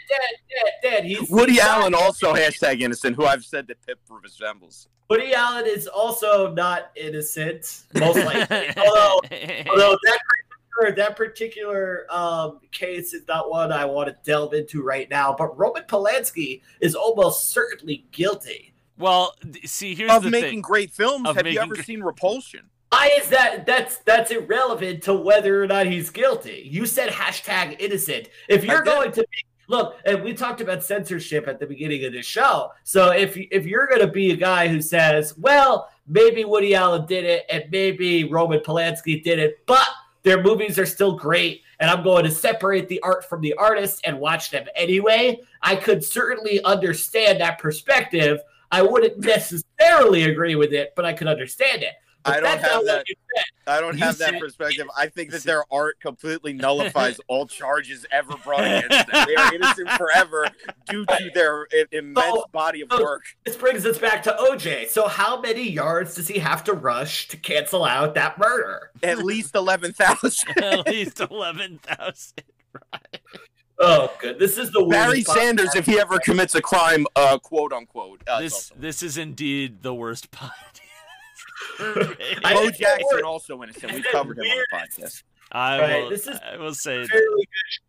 Dad, Dad. He's Woody Allen also hashtag innocent, who I've said that Pip resembles. Woody Allen is also not innocent, most likely. [LAUGHS] although, although that particular, that particular um, case is not one I want to delve into right now. But Roman Polanski is almost certainly guilty. well, see, here's Of the making thing. great films, Of have you ever gr- seen Repulsion? Why is that? That's that's irrelevant to whether or not he's guilty. You said hashtag innocent. If you're going to be look, and we talked about censorship at the beginning of the show. So if if you're going to be a guy who says, well, maybe Woody Allen did it, and maybe Roman Polanski did it, but their movies are still great, and I'm going to separate the art from the artist and watch them anyway. I could certainly understand that perspective. I wouldn't [LAUGHS] necessarily agree with it, but I could understand it. But I don't have that. what you said. I don't have that perspective. I think that their art completely nullifies [LAUGHS] all charges ever brought against them. They are innocent [LAUGHS] forever due to their immense So- body of so- work. This brings us back to OJ. So, how many yards does he have to rush to cancel out that murder? At least eleven thousand. [LAUGHS] At least eleven thousand. Oh, good. This is the Barry weirdest podcast. Sanders, if he ever commits a crime, uh, quote unquote. Uh, This also- this is indeed the worst podcast. I [LAUGHS] Bo didn't say a Jackson word. also innocent. I We said [LAUGHS] covered him on the podcast. I Right, will. this is- I will say. Fairly good show.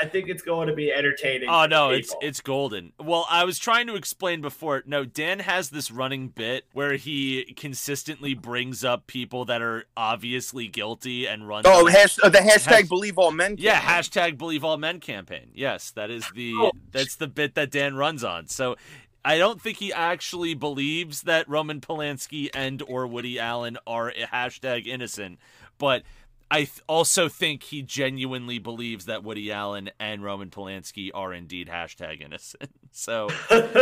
I think it's going to be entertaining. Oh no, the it's it's golden. Well, I was trying to explain before. No, Dan has this running bit where he consistently brings up people that are obviously guilty and runs. Oh, on- hash, uh, the hashtag Hash- believe all men. yeah, campaign. hashtag Believe All Men campaign. Yes, that is the Oh. that's the bit that Dan runs on. So. I don't think he actually believes that Roman Polanski and or Woody Allen are hashtag innocent, but I th- also think he genuinely believes that Woody Allen and Roman Polanski are indeed hashtag innocent. [LAUGHS] So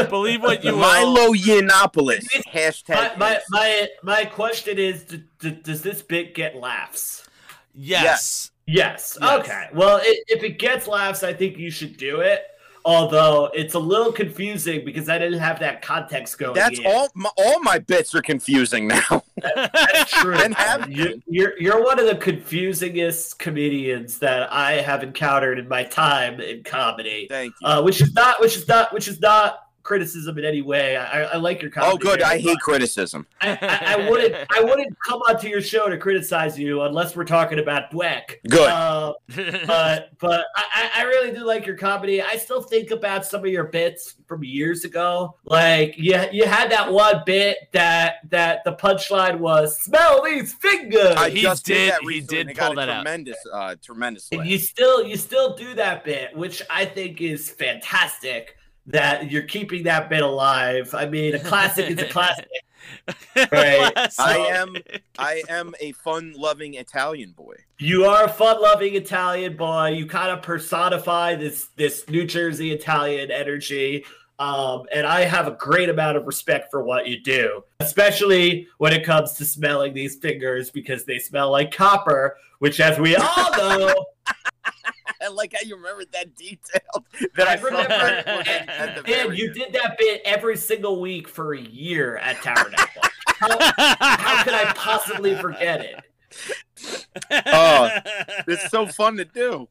believe what you [LAUGHS] will. Milo Yiannopoulos. Hashtag. my, my, my, my question is d- d- does this bit get laughs? Yes. Yes. Yes. Okay. Well, i if it gets laughs, I think you should do it. Although it's a little confusing because I didn't have that context going. That's in. all. My, all my bits are confusing now. [LAUGHS] That's true. And have you're, you're you're one of the confusingest comedians that I have encountered in my time in comedy. Thank you. Uh, which is not which is not which is not criticism in any way. I, I like your comedy. oh, good. very I hate criticism. [LAUGHS] I, I, I wouldn't I wouldn't come onto your show to criticize you unless we're talking about Dweck. Good. Uh, [LAUGHS] but but I, I- I really do like your comedy. I still think about some of your bits from years ago. Like you you had that one bit that that the punchline was smell these fingers. I He just did- did. that he did and it got pull a that out. tremendous, uh, tremendous. and you still you still do that bit, which I think is fantastic. That you're keeping that bit alive. I mean, a classic is a [LAUGHS] classic. Right. I am- I am a fun-loving Italian boy. You are a fun-loving Italian boy. You kind of personify this this New Jersey Italian energy. Um, and I have a great amount of respect for what you do, especially when it comes to smelling these fingers because they smell like copper, which, as we all [LAUGHS] know, [LAUGHS] I like how you remembered that detail. [LAUGHS] That I, I remember- and very you end. did that bit every single week for a year at Tabernacle. how, how could I possibly forget it? [LAUGHS] Oh, It's so fun to do.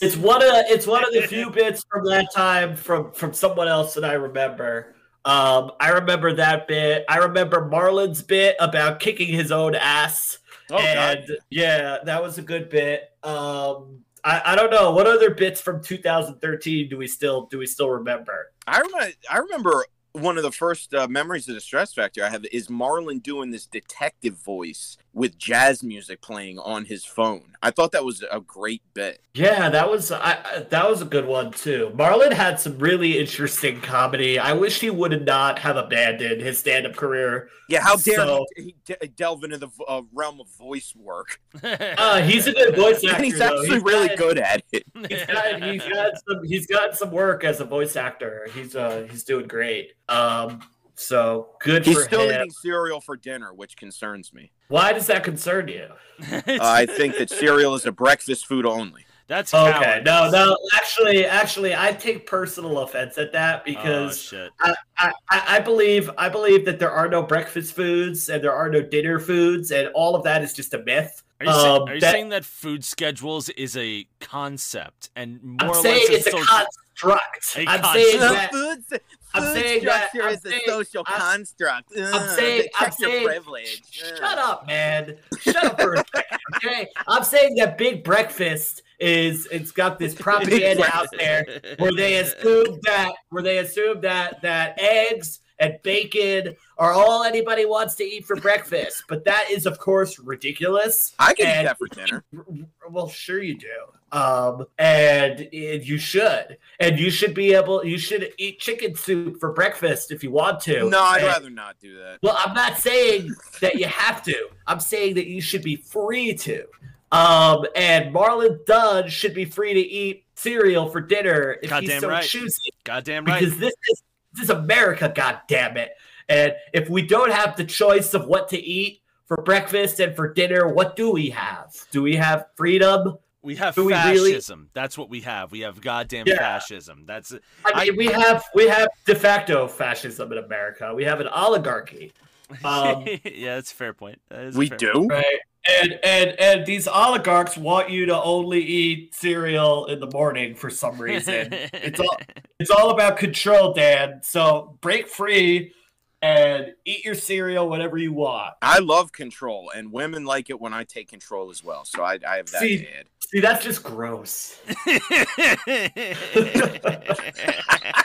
It's one of it's one of the few bits from that time from from someone else that I remember. Um, I remember that bit. I remember Marlon's bit about kicking his own ass. Oh, God. yeah, that was a good bit. Um, I, I don't know what other bits from 2013 do we still do we still remember? I remember. I remember one of the first uh, memories of the Stress Factory I have is Marlon doing this detective voice with jazz music playing on his phone. I thought that was a great bit. Yeah, that was I, I- that was a good one too. Marlon had some really interesting comedy. I wish he would not have abandoned his stand-up career. Yeah, how dare So- he, he delve into the uh, realm of voice work? [LAUGHS] Uh, he's a good voice [LAUGHS] actor. And he's though. actually really got- good at it. [LAUGHS] He's got, he's got some he's got some work as a voice actor. He's uh he's doing great. Um, so good He's for still him. eating cereal for dinner, which concerns me. Why does that concern you? [LAUGHS] I think that cereal is a breakfast food only. That's Okay, cowardice. no, no. Actually, actually, I take personal offense at that Oh, because shit. I, I, I believe I believe that there are no breakfast foods and there are no dinner foods, and all of that is just a myth. Are you, say- Um, are you that- saying that food schedules is a concept and more I'm or saying less a it's a social- construct. A I'm construct. saying that. food, I'm saying that- structure I'm is saying- a social I'm- construct. I'm saying, I'm saying, privilege. shut up, man. Shut up for a second, okay? I'm saying that big breakfast is it's got this [LAUGHS] propaganda out there where they assume that where they assume that that eggs and bacon are all anybody wants to eat for breakfast. But that is, of course, ridiculous. I can eat And- that for dinner. [LAUGHS] Well, sure you do. Um, and, and you should, and you should be able. You should eat chicken soup for breakfast if you want to. No, I'd And- rather not do that. well, I'm not saying that you have to. I'm saying that you should be free to. Um, and Marlon Dunn should be free to eat cereal for dinner if Goddamn he's so right. choosing. Goddamn right. Because this is this is America, god damn it. And if we don't have the choice of what to eat for breakfast and for dinner, what do we have? Do we have freedom? we have do we really- fascism. That's what we have. We have goddamn Yeah. fascism. That's I mean, we have we have de facto fascism in America. We have an oligarchy. [LAUGHS] Um, yeah, that's a fair point. That is We fair do. Right. And and and these oligarchs want you to only eat cereal in the morning for some reason. [LAUGHS] it's all it's all about control, Dan. So break free and eat your cereal whenever you want. I love control, and women like it when I take control as well. So I, I have that See- See, that's just gross. [LAUGHS] [LAUGHS]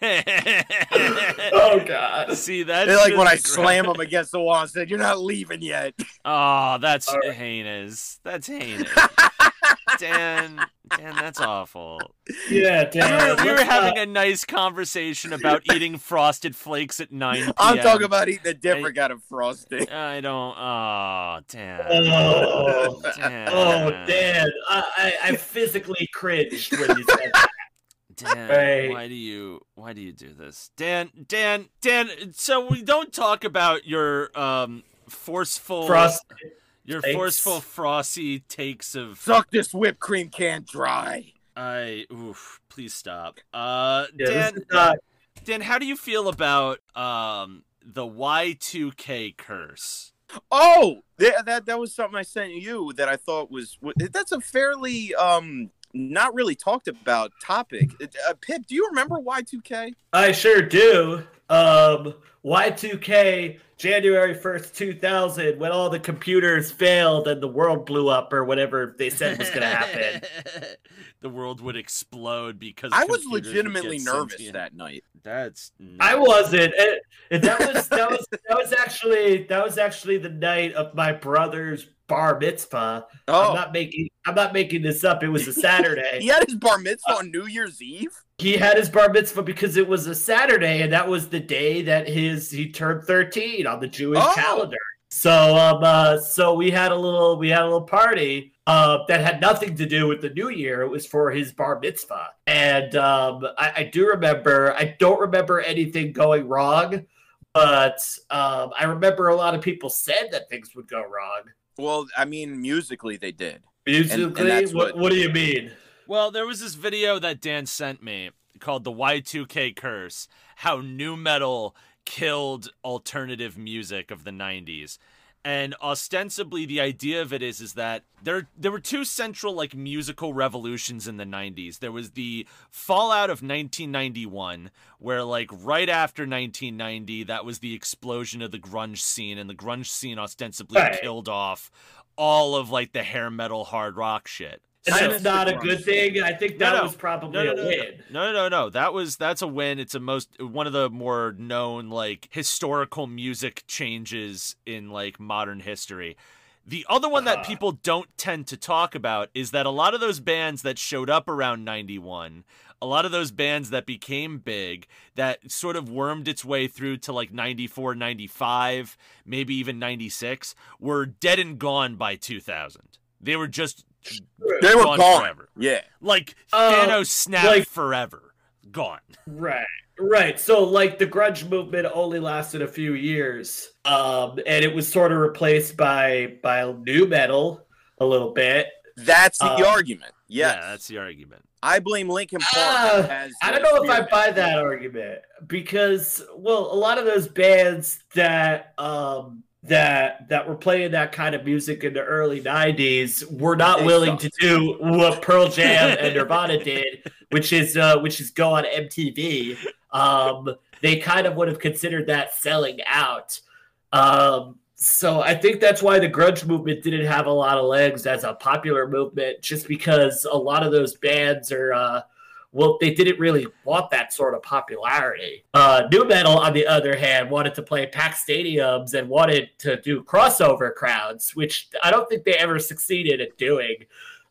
Oh god. [LAUGHS] See that? They're like when I just slam them [LAUGHS] against the wall and said, "You're not leaving yet." Oh, that's All right. heinous. That's heinous. [LAUGHS] Dan, Dan, that's awful. Yeah, We were, we were let's, having a nice conversation about eating frosted flakes at 9 p.m. I'm talking about eating a different kind of frosting. I don't. Oh, oh, Dan. Oh, Dan. oh, Dan, I, I, I physically cringed when you said that. Dan, Right. why do you why do you do this? Dan, Dan, Dan, so we don't talk about your um forceful Frost. your takes. forceful frosty takes of Suck this whipped cream can dry. I oof, please stop. Uh Yeah, Dan not. Dan, how do you feel about um the Y2K curse? Oh, that, that that was something I sent you that I thought was that's a fairly um not really talked about topic. Uh, Pip, do you remember Y2K? I sure do. Um, Y2K, January 1st, 2000, when all the computers failed and the world blew up or whatever they said was going to happen. [LAUGHS] the world would explode because I was legitimately nervous sentient. that night. That's I wasn't. It, it- that was that was that was actually that was actually the night of my brother's bar mitzvah. I'm Oh, not making I'm not making this up. It was a Saturday. [LAUGHS] he had his bar mitzvah on New Year's Eve. he had his bar mitzvah because it was a Saturday, and that was the day that his he turned 13 on the Jewish Oh. calendar. So um uh, so we had a little we had a little party uh that had nothing to do with the new year. It was for his bar mitzvah. And um I, I do remember I don't remember anything going wrong, but um I remember a lot of people said that things would go wrong. Well, I mean, musically they did. Musically, that's what, what- what do you mean? Well, there was this video that Dan sent me called the Y2K curse, how nu metal killed alternative music of the 90s. And ostensibly the idea of it is is that there there were two central like musical revolutions in the 90s. There was the fallout of 1991 where like right after 1990 that was the explosion of the grunge scene and the grunge scene ostensibly Right. killed off all of like the hair metal hard rock shit. That's not a good thing. I think that no. was probably No, no, a no, no, win. no, no, no. That was that's a win. It's a most one of the more known like historical music changes in like modern history. The other one that Uh-huh. people don't tend to talk about is that a lot of those bands that showed up around 91, a lot of those bands that became big, that sort of wormed its way through to like 94, 95, maybe even 96, were dead and gone by 2000. They were just They were Gone gone. forever. Yeah. like Uh, Thanos snapped like- forever. Gone. Right. Right. So like the grunge movement only lasted a few years. Um and it was sort of replaced by by nu metal a little bit. That's the Uh, argument. Yes. Yeah, that's the argument. I blame Linkin Park as I don't know if I buy that argument because well, a lot of those bands that um that that were playing that kind of music in the early 90s were not They willing sucked. to do what Pearl Jam and Nirvana [LAUGHS] did, which is uh which is go on MTV. Um they kind of would have considered that selling out. Um so I think that's why the grunge movement didn't have a lot of legs as a popular movement, just because a lot of those bands are uh well, they didn't really want that sort of popularity. Uh, Nu metal, on the other hand, wanted to play packed stadiums and wanted to do crossover crowds, which I don't think they ever succeeded at doing.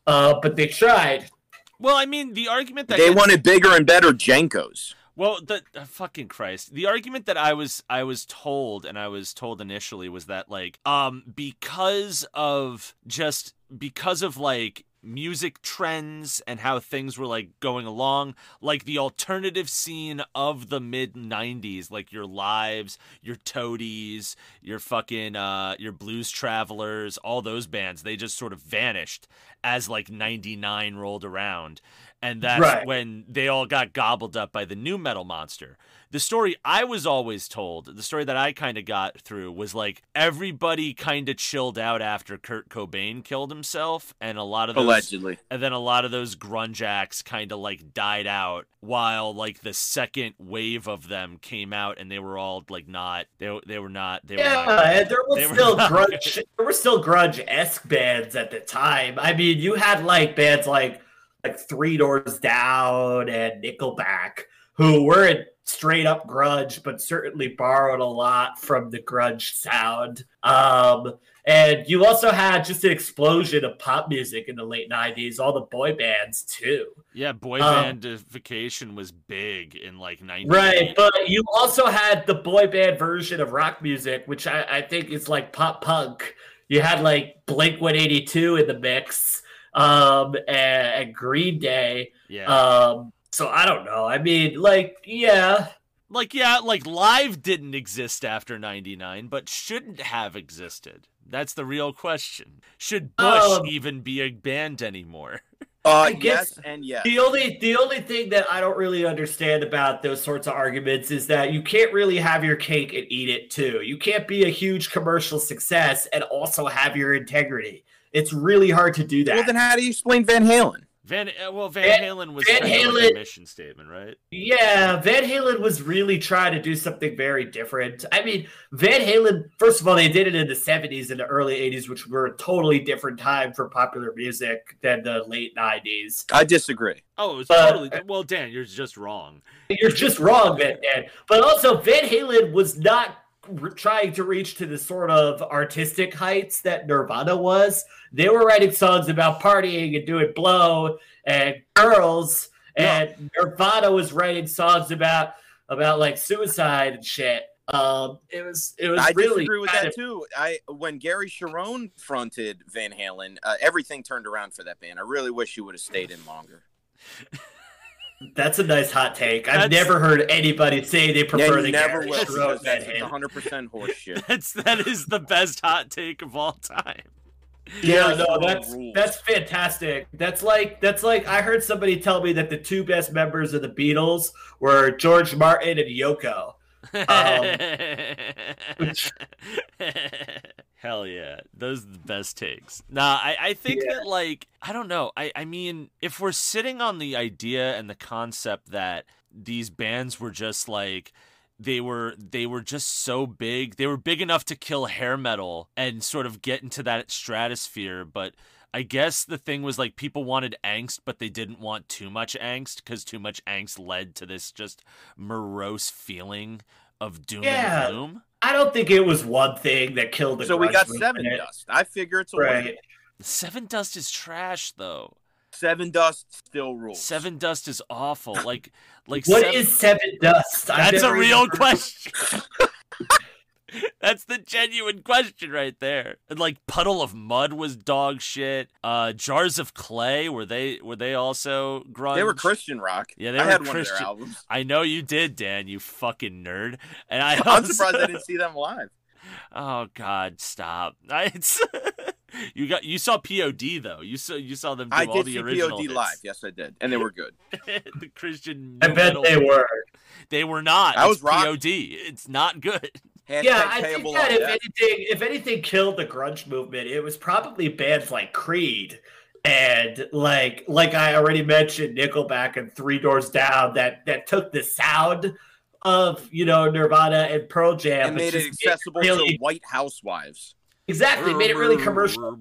Uh, but they tried. Well, I mean, the argument that They gets- wanted bigger and better Jenkos. Well, the uh, fucking Christ. The argument that I was I was told and I was told initially was that like um because of just because of like music trends and how things were like going along like the alternative scene of the mid 90s like your lives your toadies your fucking uh your blues travelers all those bands they just sort of vanished as like 99 rolled around and that's Right. when they all got gobbled up by the nu metal monster. The story I was always told, the story that I kind of got through was like everybody kind of chilled out after Kurt Cobain killed himself and a lot of those Allegedly. and then a lot of those grunge acts kind of like died out while like the second wave of them came out and they were all like not they, they were not they were Yeah, not there was were still [LAUGHS] grunge. There were still grunge esque bands at the time. I mean, you had like bands like like Three Doors Down and Nickelback, who weren't straight up grunge, but certainly borrowed a lot from the grunge sound. Um, And you also had just an explosion of pop music in the late 90s, all the boy bands too. Yeah, boy Um, bandification was big in like 90. Right, but you also had the boy band version of rock music, which I, I think is like pop punk. You had like Blink 182 in the mix, um, and, and Green Day. Yeah. Um, so I don't know. I mean, like, yeah, like yeah, like live didn't exist after 99, but shouldn't have existed. That's the real question. Should Bush Um, even be a band anymore? Uh, I guess- yes and yes. The only the only thing that I don't really understand about those sorts of arguments is that you can't really have your cake and eat it too. You can't be a huge commercial success and also have your integrity. It's really hard to do that. Well, then how do you explain Van Halen? Van uh, well Van, Van- Halen was Van kind like Halen- a mission statement, right? yeah, Van Halen was really trying to do something very different. I mean, Van Halen, first of all, they did it in the 70s and the early 80s, which were a totally different time for popular music than the late 90s. I disagree. Oh, it was But- totally well, Dan, you're just wrong. You're just wrong, Van Dan. But also, Van Halen was not trying to reach to the sort of artistic heights that Nirvana was. They were writing songs about partying and doing blow and girls, and Nirvana was writing songs about about like suicide and shit. Um, it was it was I really disagree with that of- too. I when Gary Cherone fronted Van Halen, uh, everything turned around for that band. I really wish he would have stayed in longer. [LAUGHS] That's a nice hot take. I've That's- never heard anybody say they prefer Yeah, the never Gary will. Cherone because That's 100 percent [LAUGHS] horseshit. That's that is the best hot take of all time. Yeah, Gary no, that's rules. that's fantastic. That's like that's like I heard somebody tell me that the two best members of the Beatles were George Martin and Yoko. [LAUGHS] Um, [LAUGHS] Hell yeah. Those are the best takes. Nah, I, I think Yeah. that like I don't know. I, I mean, if we're sitting on the idea and the concept that these bands were just like they were they were just so big. They were big enough to kill hair metal and sort of get into that stratosphere, but I guess the thing was like people wanted angst, but they didn't want too much angst because too much angst led to this just morose feeling of doom Yeah. and gloom. I don't think it was one thing that killed the. So we got movement. Sevendust. I figure it's a win. Right. Sevendust is trash though. Sevendust still rules. Sevendust is awful. Like like What seven- is Sevendust? That's a real question. [LAUGHS] [LAUGHS] That's the genuine question right there. And like Puddle of Mudd was dog shit. Uh Jars of Clay were they were they also grunge? They were Christian rock. Yeah, they I were had one of their albums. [LAUGHS] I know you did, Dan, you fucking nerd. And I [LAUGHS] I'm surprised I didn't see them live. Oh God, stop! I- It's you got you saw POD though. You saw you saw them do I all did the see original POD hits. live. Yes, I did, and they were good. the Christian. I bet they were. They were not. I was rock- POD. It's not good. Hashtag Yeah, I think that if death. anything, if anything killed the grunge movement, it was probably bands like Creed and like like I already mentioned, Nickelback and Three Doors Down that that took the sound of you know Nirvana and Pearl Jam and made it just accessible really- to white housewives. exactly made it really commercial.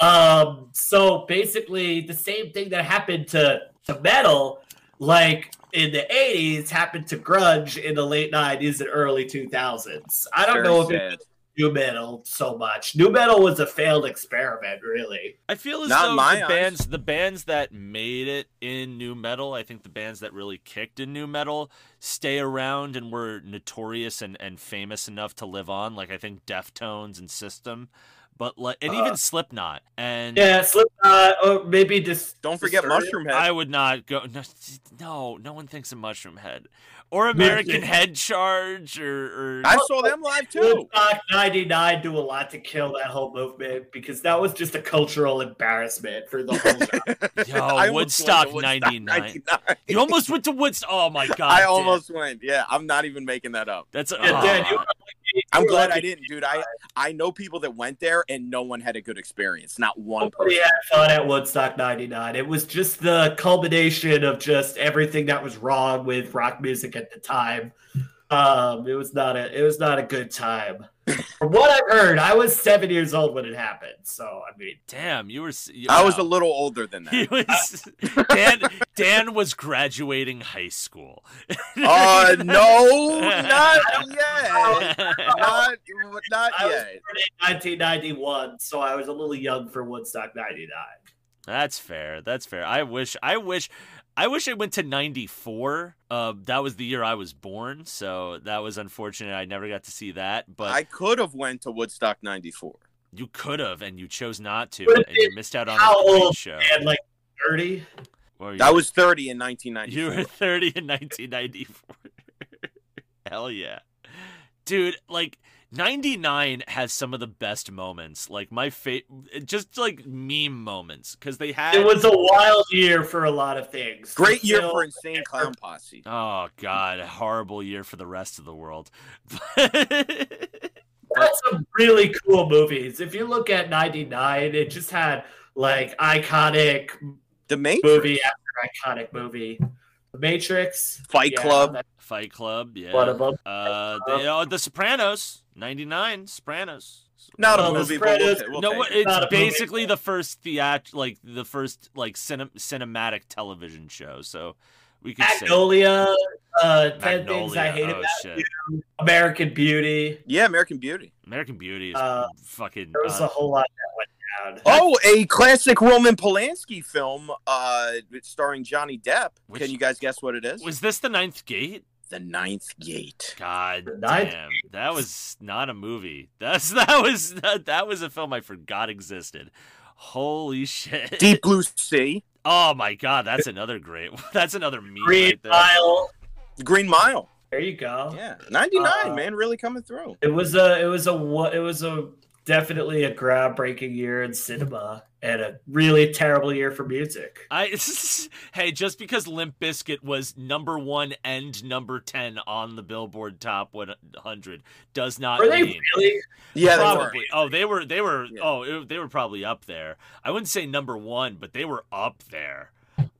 Um, so basically, the same thing that happened to to metal, like in the '80s, happened to grunge in the late '90s and early 2000s. I don't Very know if sad. it's nu metal so much. Nu metal was a failed experiment, really. I feel as Not though my the eyes. bands, the bands that made it in nu metal, I think the bands that really kicked in nu metal stay around and were notorious and, and famous enough to live on. Like I think Deftones and System, but like and even Uh, Slipknot. And Yeah, Slipknot, or maybe just Don't forget Disturbed. Mushroomhead. I would not go. No, no, no one thinks of Mushroomhead or American Head Charge or. or I saw them live too. Woodstock 99 do a lot to kill that whole movement because that was just a cultural embarrassment for the whole genre. [LAUGHS] Yo, I almost went Woodstock 99. 99. you almost went to Woodstock. Oh my [LAUGHS] god! I Dan. almost went. Yeah, I'm not even making that up. That's Yeah, Dan, you ah. were lucky- I'm you were glad I didn't, dude. I I know people that went there and no one had a good experience. Not one Nobody person. had fun at Woodstock 99. It was just the culmination of just everything that was wrong with rock music at the time. Um, it was not a it was not a good time. From what I've heard, I was seven years old when it happened. So I mean, Damn, you were. s- You, I was a little older than He that. [LAUGHS] was Dan. Dan was graduating high school. Uh, no, not [LAUGHS] yet. Not, not I was yet. born in 1991, so I was a little young for Woodstock '99. That's fair. That's fair. I wish. I wish. I wish I went to '94. Uh, that was the year I was born, so that was unfortunate. I never got to see that. But I could have went to Woodstock '94. you could have, and you chose not to, and you missed out on How a old? show. And like 30. Or you I was 30 in You were 30 in 1994. [LAUGHS] Hell yeah. Dude, like 99 has some of the best moments. Like my fa- just like meme moments cuz they had It was a wild year for a lot of things. Great year Still- for Insane Clown Posse. Oh god, a horrible year for the rest of the world. [LAUGHS] That's some really cool movies. If you look at 99, it just had like iconic The Matrix, movie after iconic movie. The Matrix, Fight yeah, Club. Fight Club, yeah. one of them. Uh, they, oh, The Sopranos, 99, Sopranos. Not a Well, The movie, but we'll, we'll no, take it's Not movie. basically the first theat like the first like cinem- cinematic television show. So we could say Magnolia, uh, 10 Things I Hate oh About shit, You, American Beauty. Yeah, American Beauty. American Beauty is Uh, fucking. There was uh, a whole lot that went down. Oh, a classic Roman Polanski film uh, starring Johnny Depp. Which- Can you guys guess what it is? was this the Ninth Gate? The Ninth Gate. God The Ninth damn, that was not a movie. [LAUGHS] That's that was that, that was a film I forgot existed. Holy shit! Deep Blue Sea. Oh my god, that's another great. [LAUGHS] That's another meme Green right there. Mile. Green Mile. There you go. Yeah, 99, Uh, man, really coming through. It was a it was a wa- it was a definitely a groundbreaking year in cinema and a really terrible year for music. I [LAUGHS] hey, just because Limp Bizkit was number one and number ten on the Billboard Top 100 does not Were they mean really? Yeah, they were. Oh, they were. They were. Yeah. Oh, it, they were probably up there. I wouldn't say number one, but they were up there.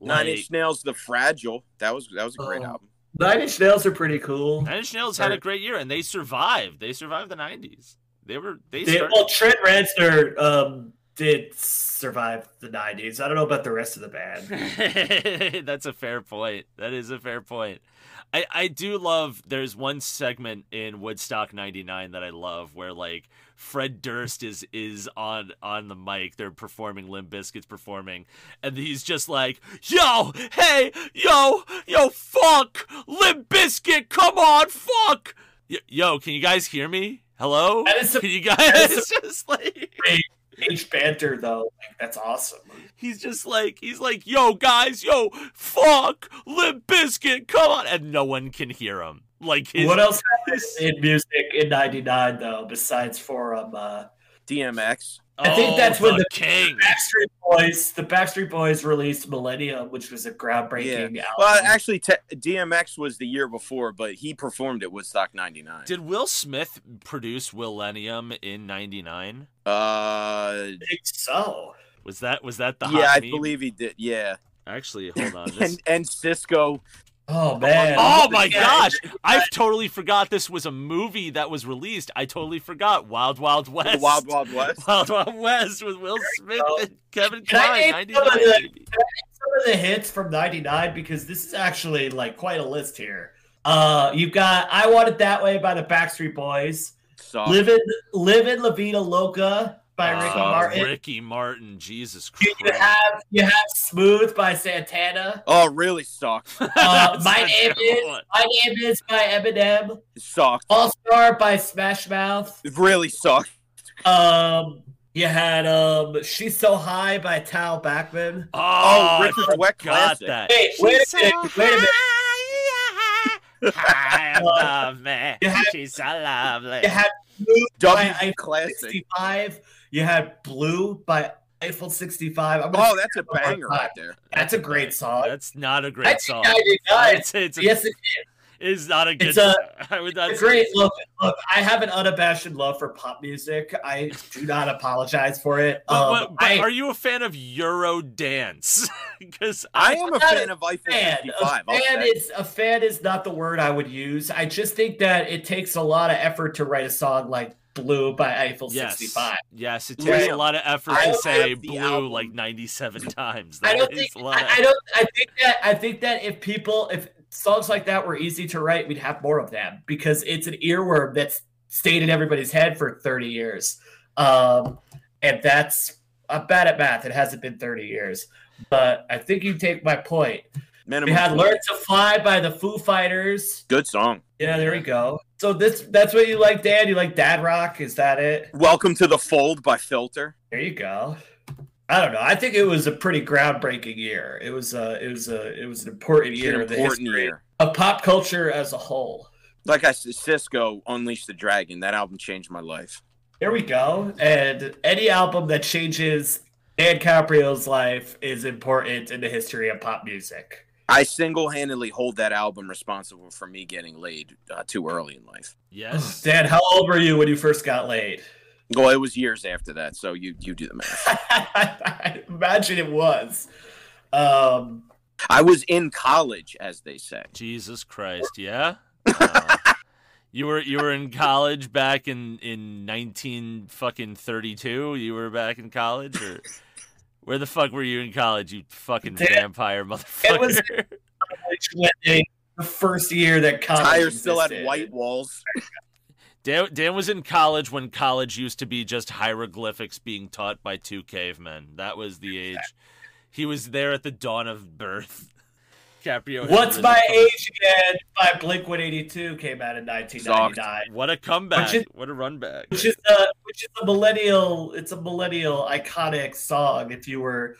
Nine Inch Nails, The Fragile. That was that was a great Oh. album. Nine Inch Nails are pretty cool. Nine Inch Nails had a great year, and they survived. They survived the '90s. They were. They They- started. well, Trent Reznor um, did survive the '90s. I don't know about the rest of the band. [LAUGHS] That's a fair point. That is a fair point. I, I do love there's one segment in Woodstock 99 that I love where like Fred Durst is is on on the mic they're performing Limp Bizkit's performing and he's just like yo hey yo yo fuck Limp Bizkit come on fuck yo can you guys hear me hello can you guys that is it's [LAUGHS] just like H banter though. Like, that's awesome. He's just like he's like, yo guys, yo, fuck, Limp Bizkit, come on, and no one can hear him. Like his, what else happened in music in '99 though, besides Forum? Uh, DMX. I think Oh, that's when the- king. Backstreet Boys. The Backstreet Boys released Millennium, which was a groundbreaking album. Well, actually, te- DMX was the year before, but he performed at Woodstock 99. Did Will Smith produce Millennium in '99? uh, I think so. Was that was that the yeah, hot I meme? believe he did. Yeah, Actually, hold on. [LAUGHS] This... and and Sisqó. Oh man! Oh my gosh! I've totally forgot this was a movie that was released. I totally forgot. Wild Wild West. The Wild Wild West. [LAUGHS] Wild Wild West with Will Smith go. and Kevin Can I Kline. name 99, some of the- Some of the hits from '99 because this is actually like quite a list here. Uh, you've got "I Want It That Way" by the Backstreet Boys, Soft. "Livin' Livin' La Vida Loca" by Ricky Oh, Martin. Ricky Martin, Jesus You Christ. have you have "Smooth" by Santana. Oh, really sucked. [LAUGHS] Uh, my name is one. My Name Is by Eminem. It sucked. All Star by Smash Mouth. It really sucked. Um, you had um, She's So High by Tal Bachman. Oh, Oh, I Richard Wet forgot classic. that. Wait, wait a minute, so wait a minute. high, high above me. She's so lovely. You had Blue by W Eiffel classic. 65. You had Blue by Eiffel 65. I'm gonna Oh, that's a banger right there. That's a great song. That's not a great song. 1999. It's, it's, a, Yes, it it's not a good It's a- song. [LAUGHS] I would not It's say great. it's- Look, look, I have an unabashed love for pop music. I do not apologize for it. But, Um, what- but I, are you a fan of Euro dance? Because [LAUGHS] I I, am a I'm not fan of Eiffel fan. 65. A I'll fan is a fan is not the word I would use. I just think that it takes a lot of effort to write a song like Blue by Eiffel Yes. 65. Yes, it Right. takes a lot of effort I to say blue album. like 97 [LAUGHS] times. I don't think a lot of I, I don't I think that I think that if people if songs like that were easy to write, we'd have more of them because it's an earworm that's stayed in everybody's head for 30 years. Um and that's I'm bad at math. It hasn't been 30 years. But I think you take my point. Minimum. We had forty. Learn to Fly by the Foo Fighters. Good song. Yeah, there we go. So this that's what you like, Dad. You like Dad Rock? Is that it? Welcome to the Fold by Filter. There you go. I don't know. I think it was a pretty groundbreaking year. It was a, it was a, it was an important year an in the important history year. of pop culture as a whole. Like I said, Sisqó Unleash the Dragon. That album changed my life. There we go. And any album that changes Dan Caprio's life is important in the history of pop music. I single-handedly hold that album responsible for me getting laid uh, too early in life. yes. [SIGHS] Dan, how old were you when you first got laid? Well, it was years after that, so you you do the math. [LAUGHS] I imagine it was. Um, I was in college, as they say. Jesus Christ, yeah. Uh, you were you were in college back in in 19 fucking 32. You were back in college or where the fuck were you in college? You fucking Dan- vampire motherfucker. It was- the first year that college Tires still had white walls. Dan, Dan was in college when college used to be just hieroglyphics being taught by two cavemen. That was the age. He was there at the dawn of birth. Caprio. What's My Age Again by Blink 182 came out in 1999. What a comeback! Is- what a run back! Which is a which is a millennial it's a millennial iconic song if you were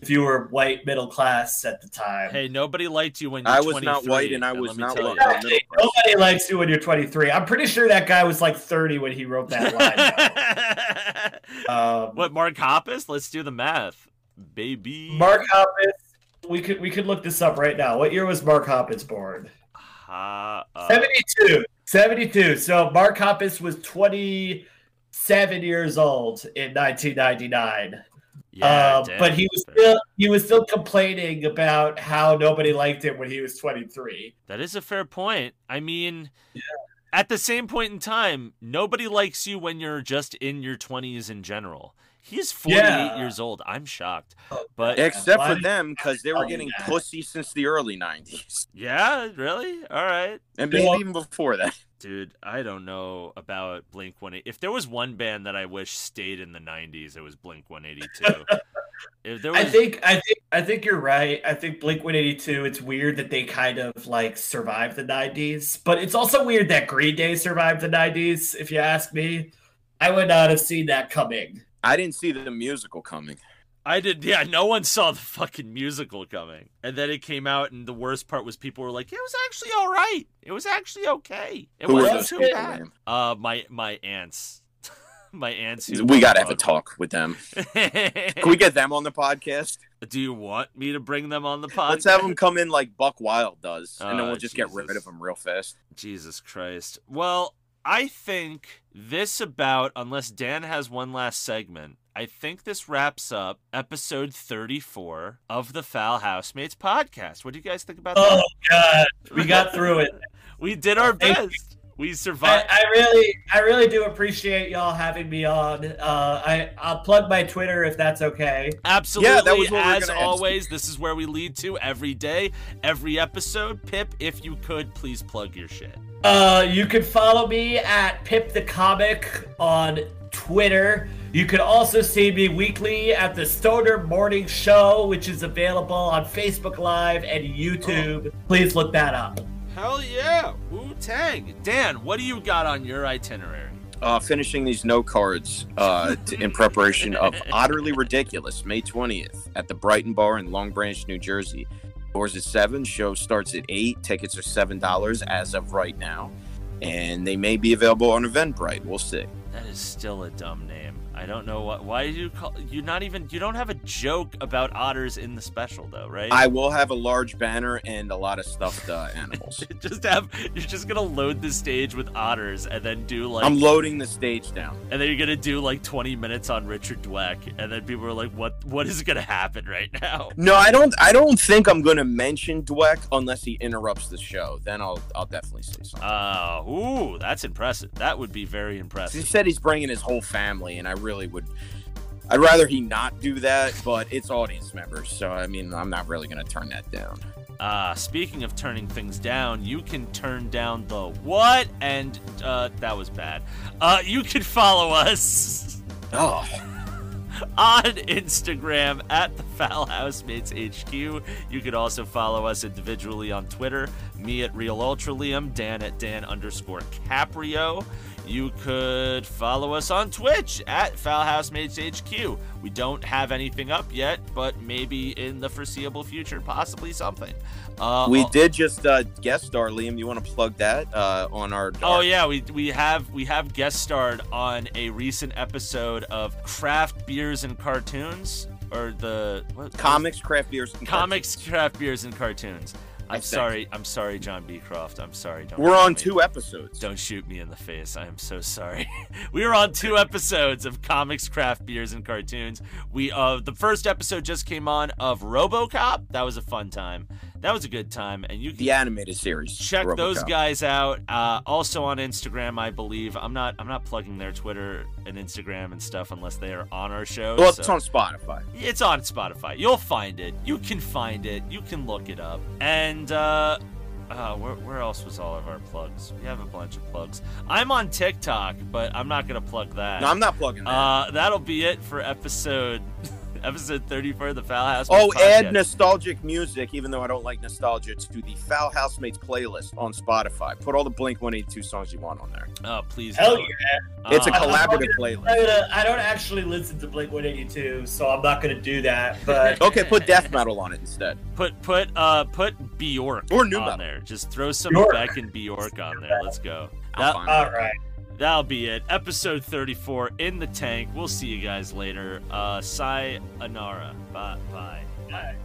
if you were white middle class at the time. Hey, nobody liked you when you I were was not white and I was not white. you. middle Exactly. class. Nobody likes you when you're 23. I'm pretty sure that guy was like 30 when he wrote that line. [LAUGHS] um, what Mark Hoppus? Let's do the math, baby. Mark Hoppus. We could we could look this up right now. What year was Mark Hoppus born? Ha, uh, 72. 72. So Mark Hoppus was 27 years old in 1999. yeah, um, but he was still he was still complaining about how nobody liked him when he was 23. That is a fair point. I mean, at the same point in time, nobody likes you when you're just in your 20s in general. He's 48 Yeah. years old. I'm shocked. Oh, but Except for them, because they were oh, getting that. pussy since the early 90s. yeah, really? All right. And Yeah. maybe even before that. Dude, I don't know about Blink 182. If there was one band that I wish stayed in the 90s, it was Blink 182. [LAUGHS] if there was I think I think I think you're right. I think Blink 182 it's weird that they kind of like survived the 90s, but it's also weird that Green Day survived the 90s if you ask me. I would not have seen that coming. I didn't see the musical coming. I did, yeah. No one saw the fucking musical coming, and then it came out, and the worst part was people were like, "It was actually all right. It was actually okay. It Who wasn't too bad." Uh, my my aunts, [LAUGHS] my aunts. We got to have a talk with them. Can we get them on the podcast? Do you want me to bring them on the podcast? Let's have them come in like Buck Wild does, and then Oh, we'll just get rid of them real fast. Jesus Christ. Well, I think this about, unless Dan has one last segment, I think this wraps up episode 34 of the Foul Housemates podcast. What do you guys think about Oh that? Oh, God, we got through it. We did our Thank you. Best. We I, survived. I really, I really do appreciate y'all having me on. Uh, I, I'll plug my Twitter if that's okay. Absolutely. Yeah, that was what As gonna ask. always, this is where we lead to every day, every episode. Pip, if you could, please plug your shit. Uh, you can follow me at Pip the Comic on Twitter. You can also see me weekly at the Stoner Morning Show, which is available on Facebook Live and YouTube. Please look that up. Hell yeah. Wu Tang. Dan, what do you got on your itinerary? Uh, finishing these note cards uh, t- in preparation of [LAUGHS] Utterly Ridiculous, May 20th at the Brighton Bar in Long Branch, New Jersey. Doors at 7, show starts at 8. Tickets are $7 as of right now. And they may be available on Eventbrite. We'll see. That is still a dumb. I don't know what. Why do you call you not even? You don't have a joke about otters in the special though, right? I will have a large banner and a lot of stuffed uh, animals. [LAUGHS] just have. You're just gonna load the stage with otters and then do like. I'm loading the stage down. and then you're gonna do like 20 minutes on Richard Dweck, and then people are like, "What? What is gonna happen right now?" No, I don't. I don't think I'm going to mention Dweck unless he interrupts the show. Then I'll I'll definitely say something. Uh, ooh, that's impressive. That would be very impressive. he said he's bringing his whole family, and I really would. I'd rather he not do that, but it's audience members, so I mean, I'm not really going to turn that down. Uh, speaking of turning things down, you can turn down the what? And uh, that was bad. Uh, you can follow us Oh, [LAUGHS] on Instagram at the Foul Housemates HQ. You can also follow us individually on Twitter. Me at Real Ultra Liam, Dan at Dan underscore Caprio. You could follow us on Twitch at Foul Housemates HQ. We don't have anything up yet, but maybe in the foreseeable future, possibly something. Uh, we did just uh, guest star Liam. You want to plug that uh, on our? Oh our- yeah, we we have we have guest starred on a recent episode of Craft Beers and Cartoons or the what, comics, craft beers, and comics, craft beers and cartoons. I'm sorry, I'm sorry, John Beecroft. I'm sorry. Don't We're on me. two episodes. Don't shoot me in the face. I am so sorry. [LAUGHS] we were on two episodes of comics, craft beers, and cartoons. We uh the first episode just came on of RoboCop. That was a fun time. That was a good time, and you can The animated series. check those guys out uh, also on instagram i believe i'm not i'm not plugging their twitter and instagram and stuff unless they are on our show Well, so- it's on Spotify. it's on spotify you'll find it you can find it you can look it up and uh uh, where, where else was all of our plugs? We have a bunch of plugs. I'm on TikTok, but I'm not gonna plug that. No, I'm not plugging that. Uh, that'll be it for episode [LAUGHS] episode 34 of the Foul House. Oh, add nostalgic music, even though I don't like nostalgia, to the Foul Housemates playlist on Spotify. Put all the Blink 182 songs you want on there. Oh, please. Hell don't. yeah! It's a Uh, collaborative I'm playlist. gonna- I don't actually listen to Blink 182, so I'm not gonna do that. But [LAUGHS] Okay, put death metal on it instead. Put put uh put Bjork Or new on metal. there. Just throw some Bjork. Beck and Bjork on there. Let's go. I'm That, all right. That'll be it. Episode 34 in the tank. We'll see you guys later. Uh Sayonara. Bye bye. Bye.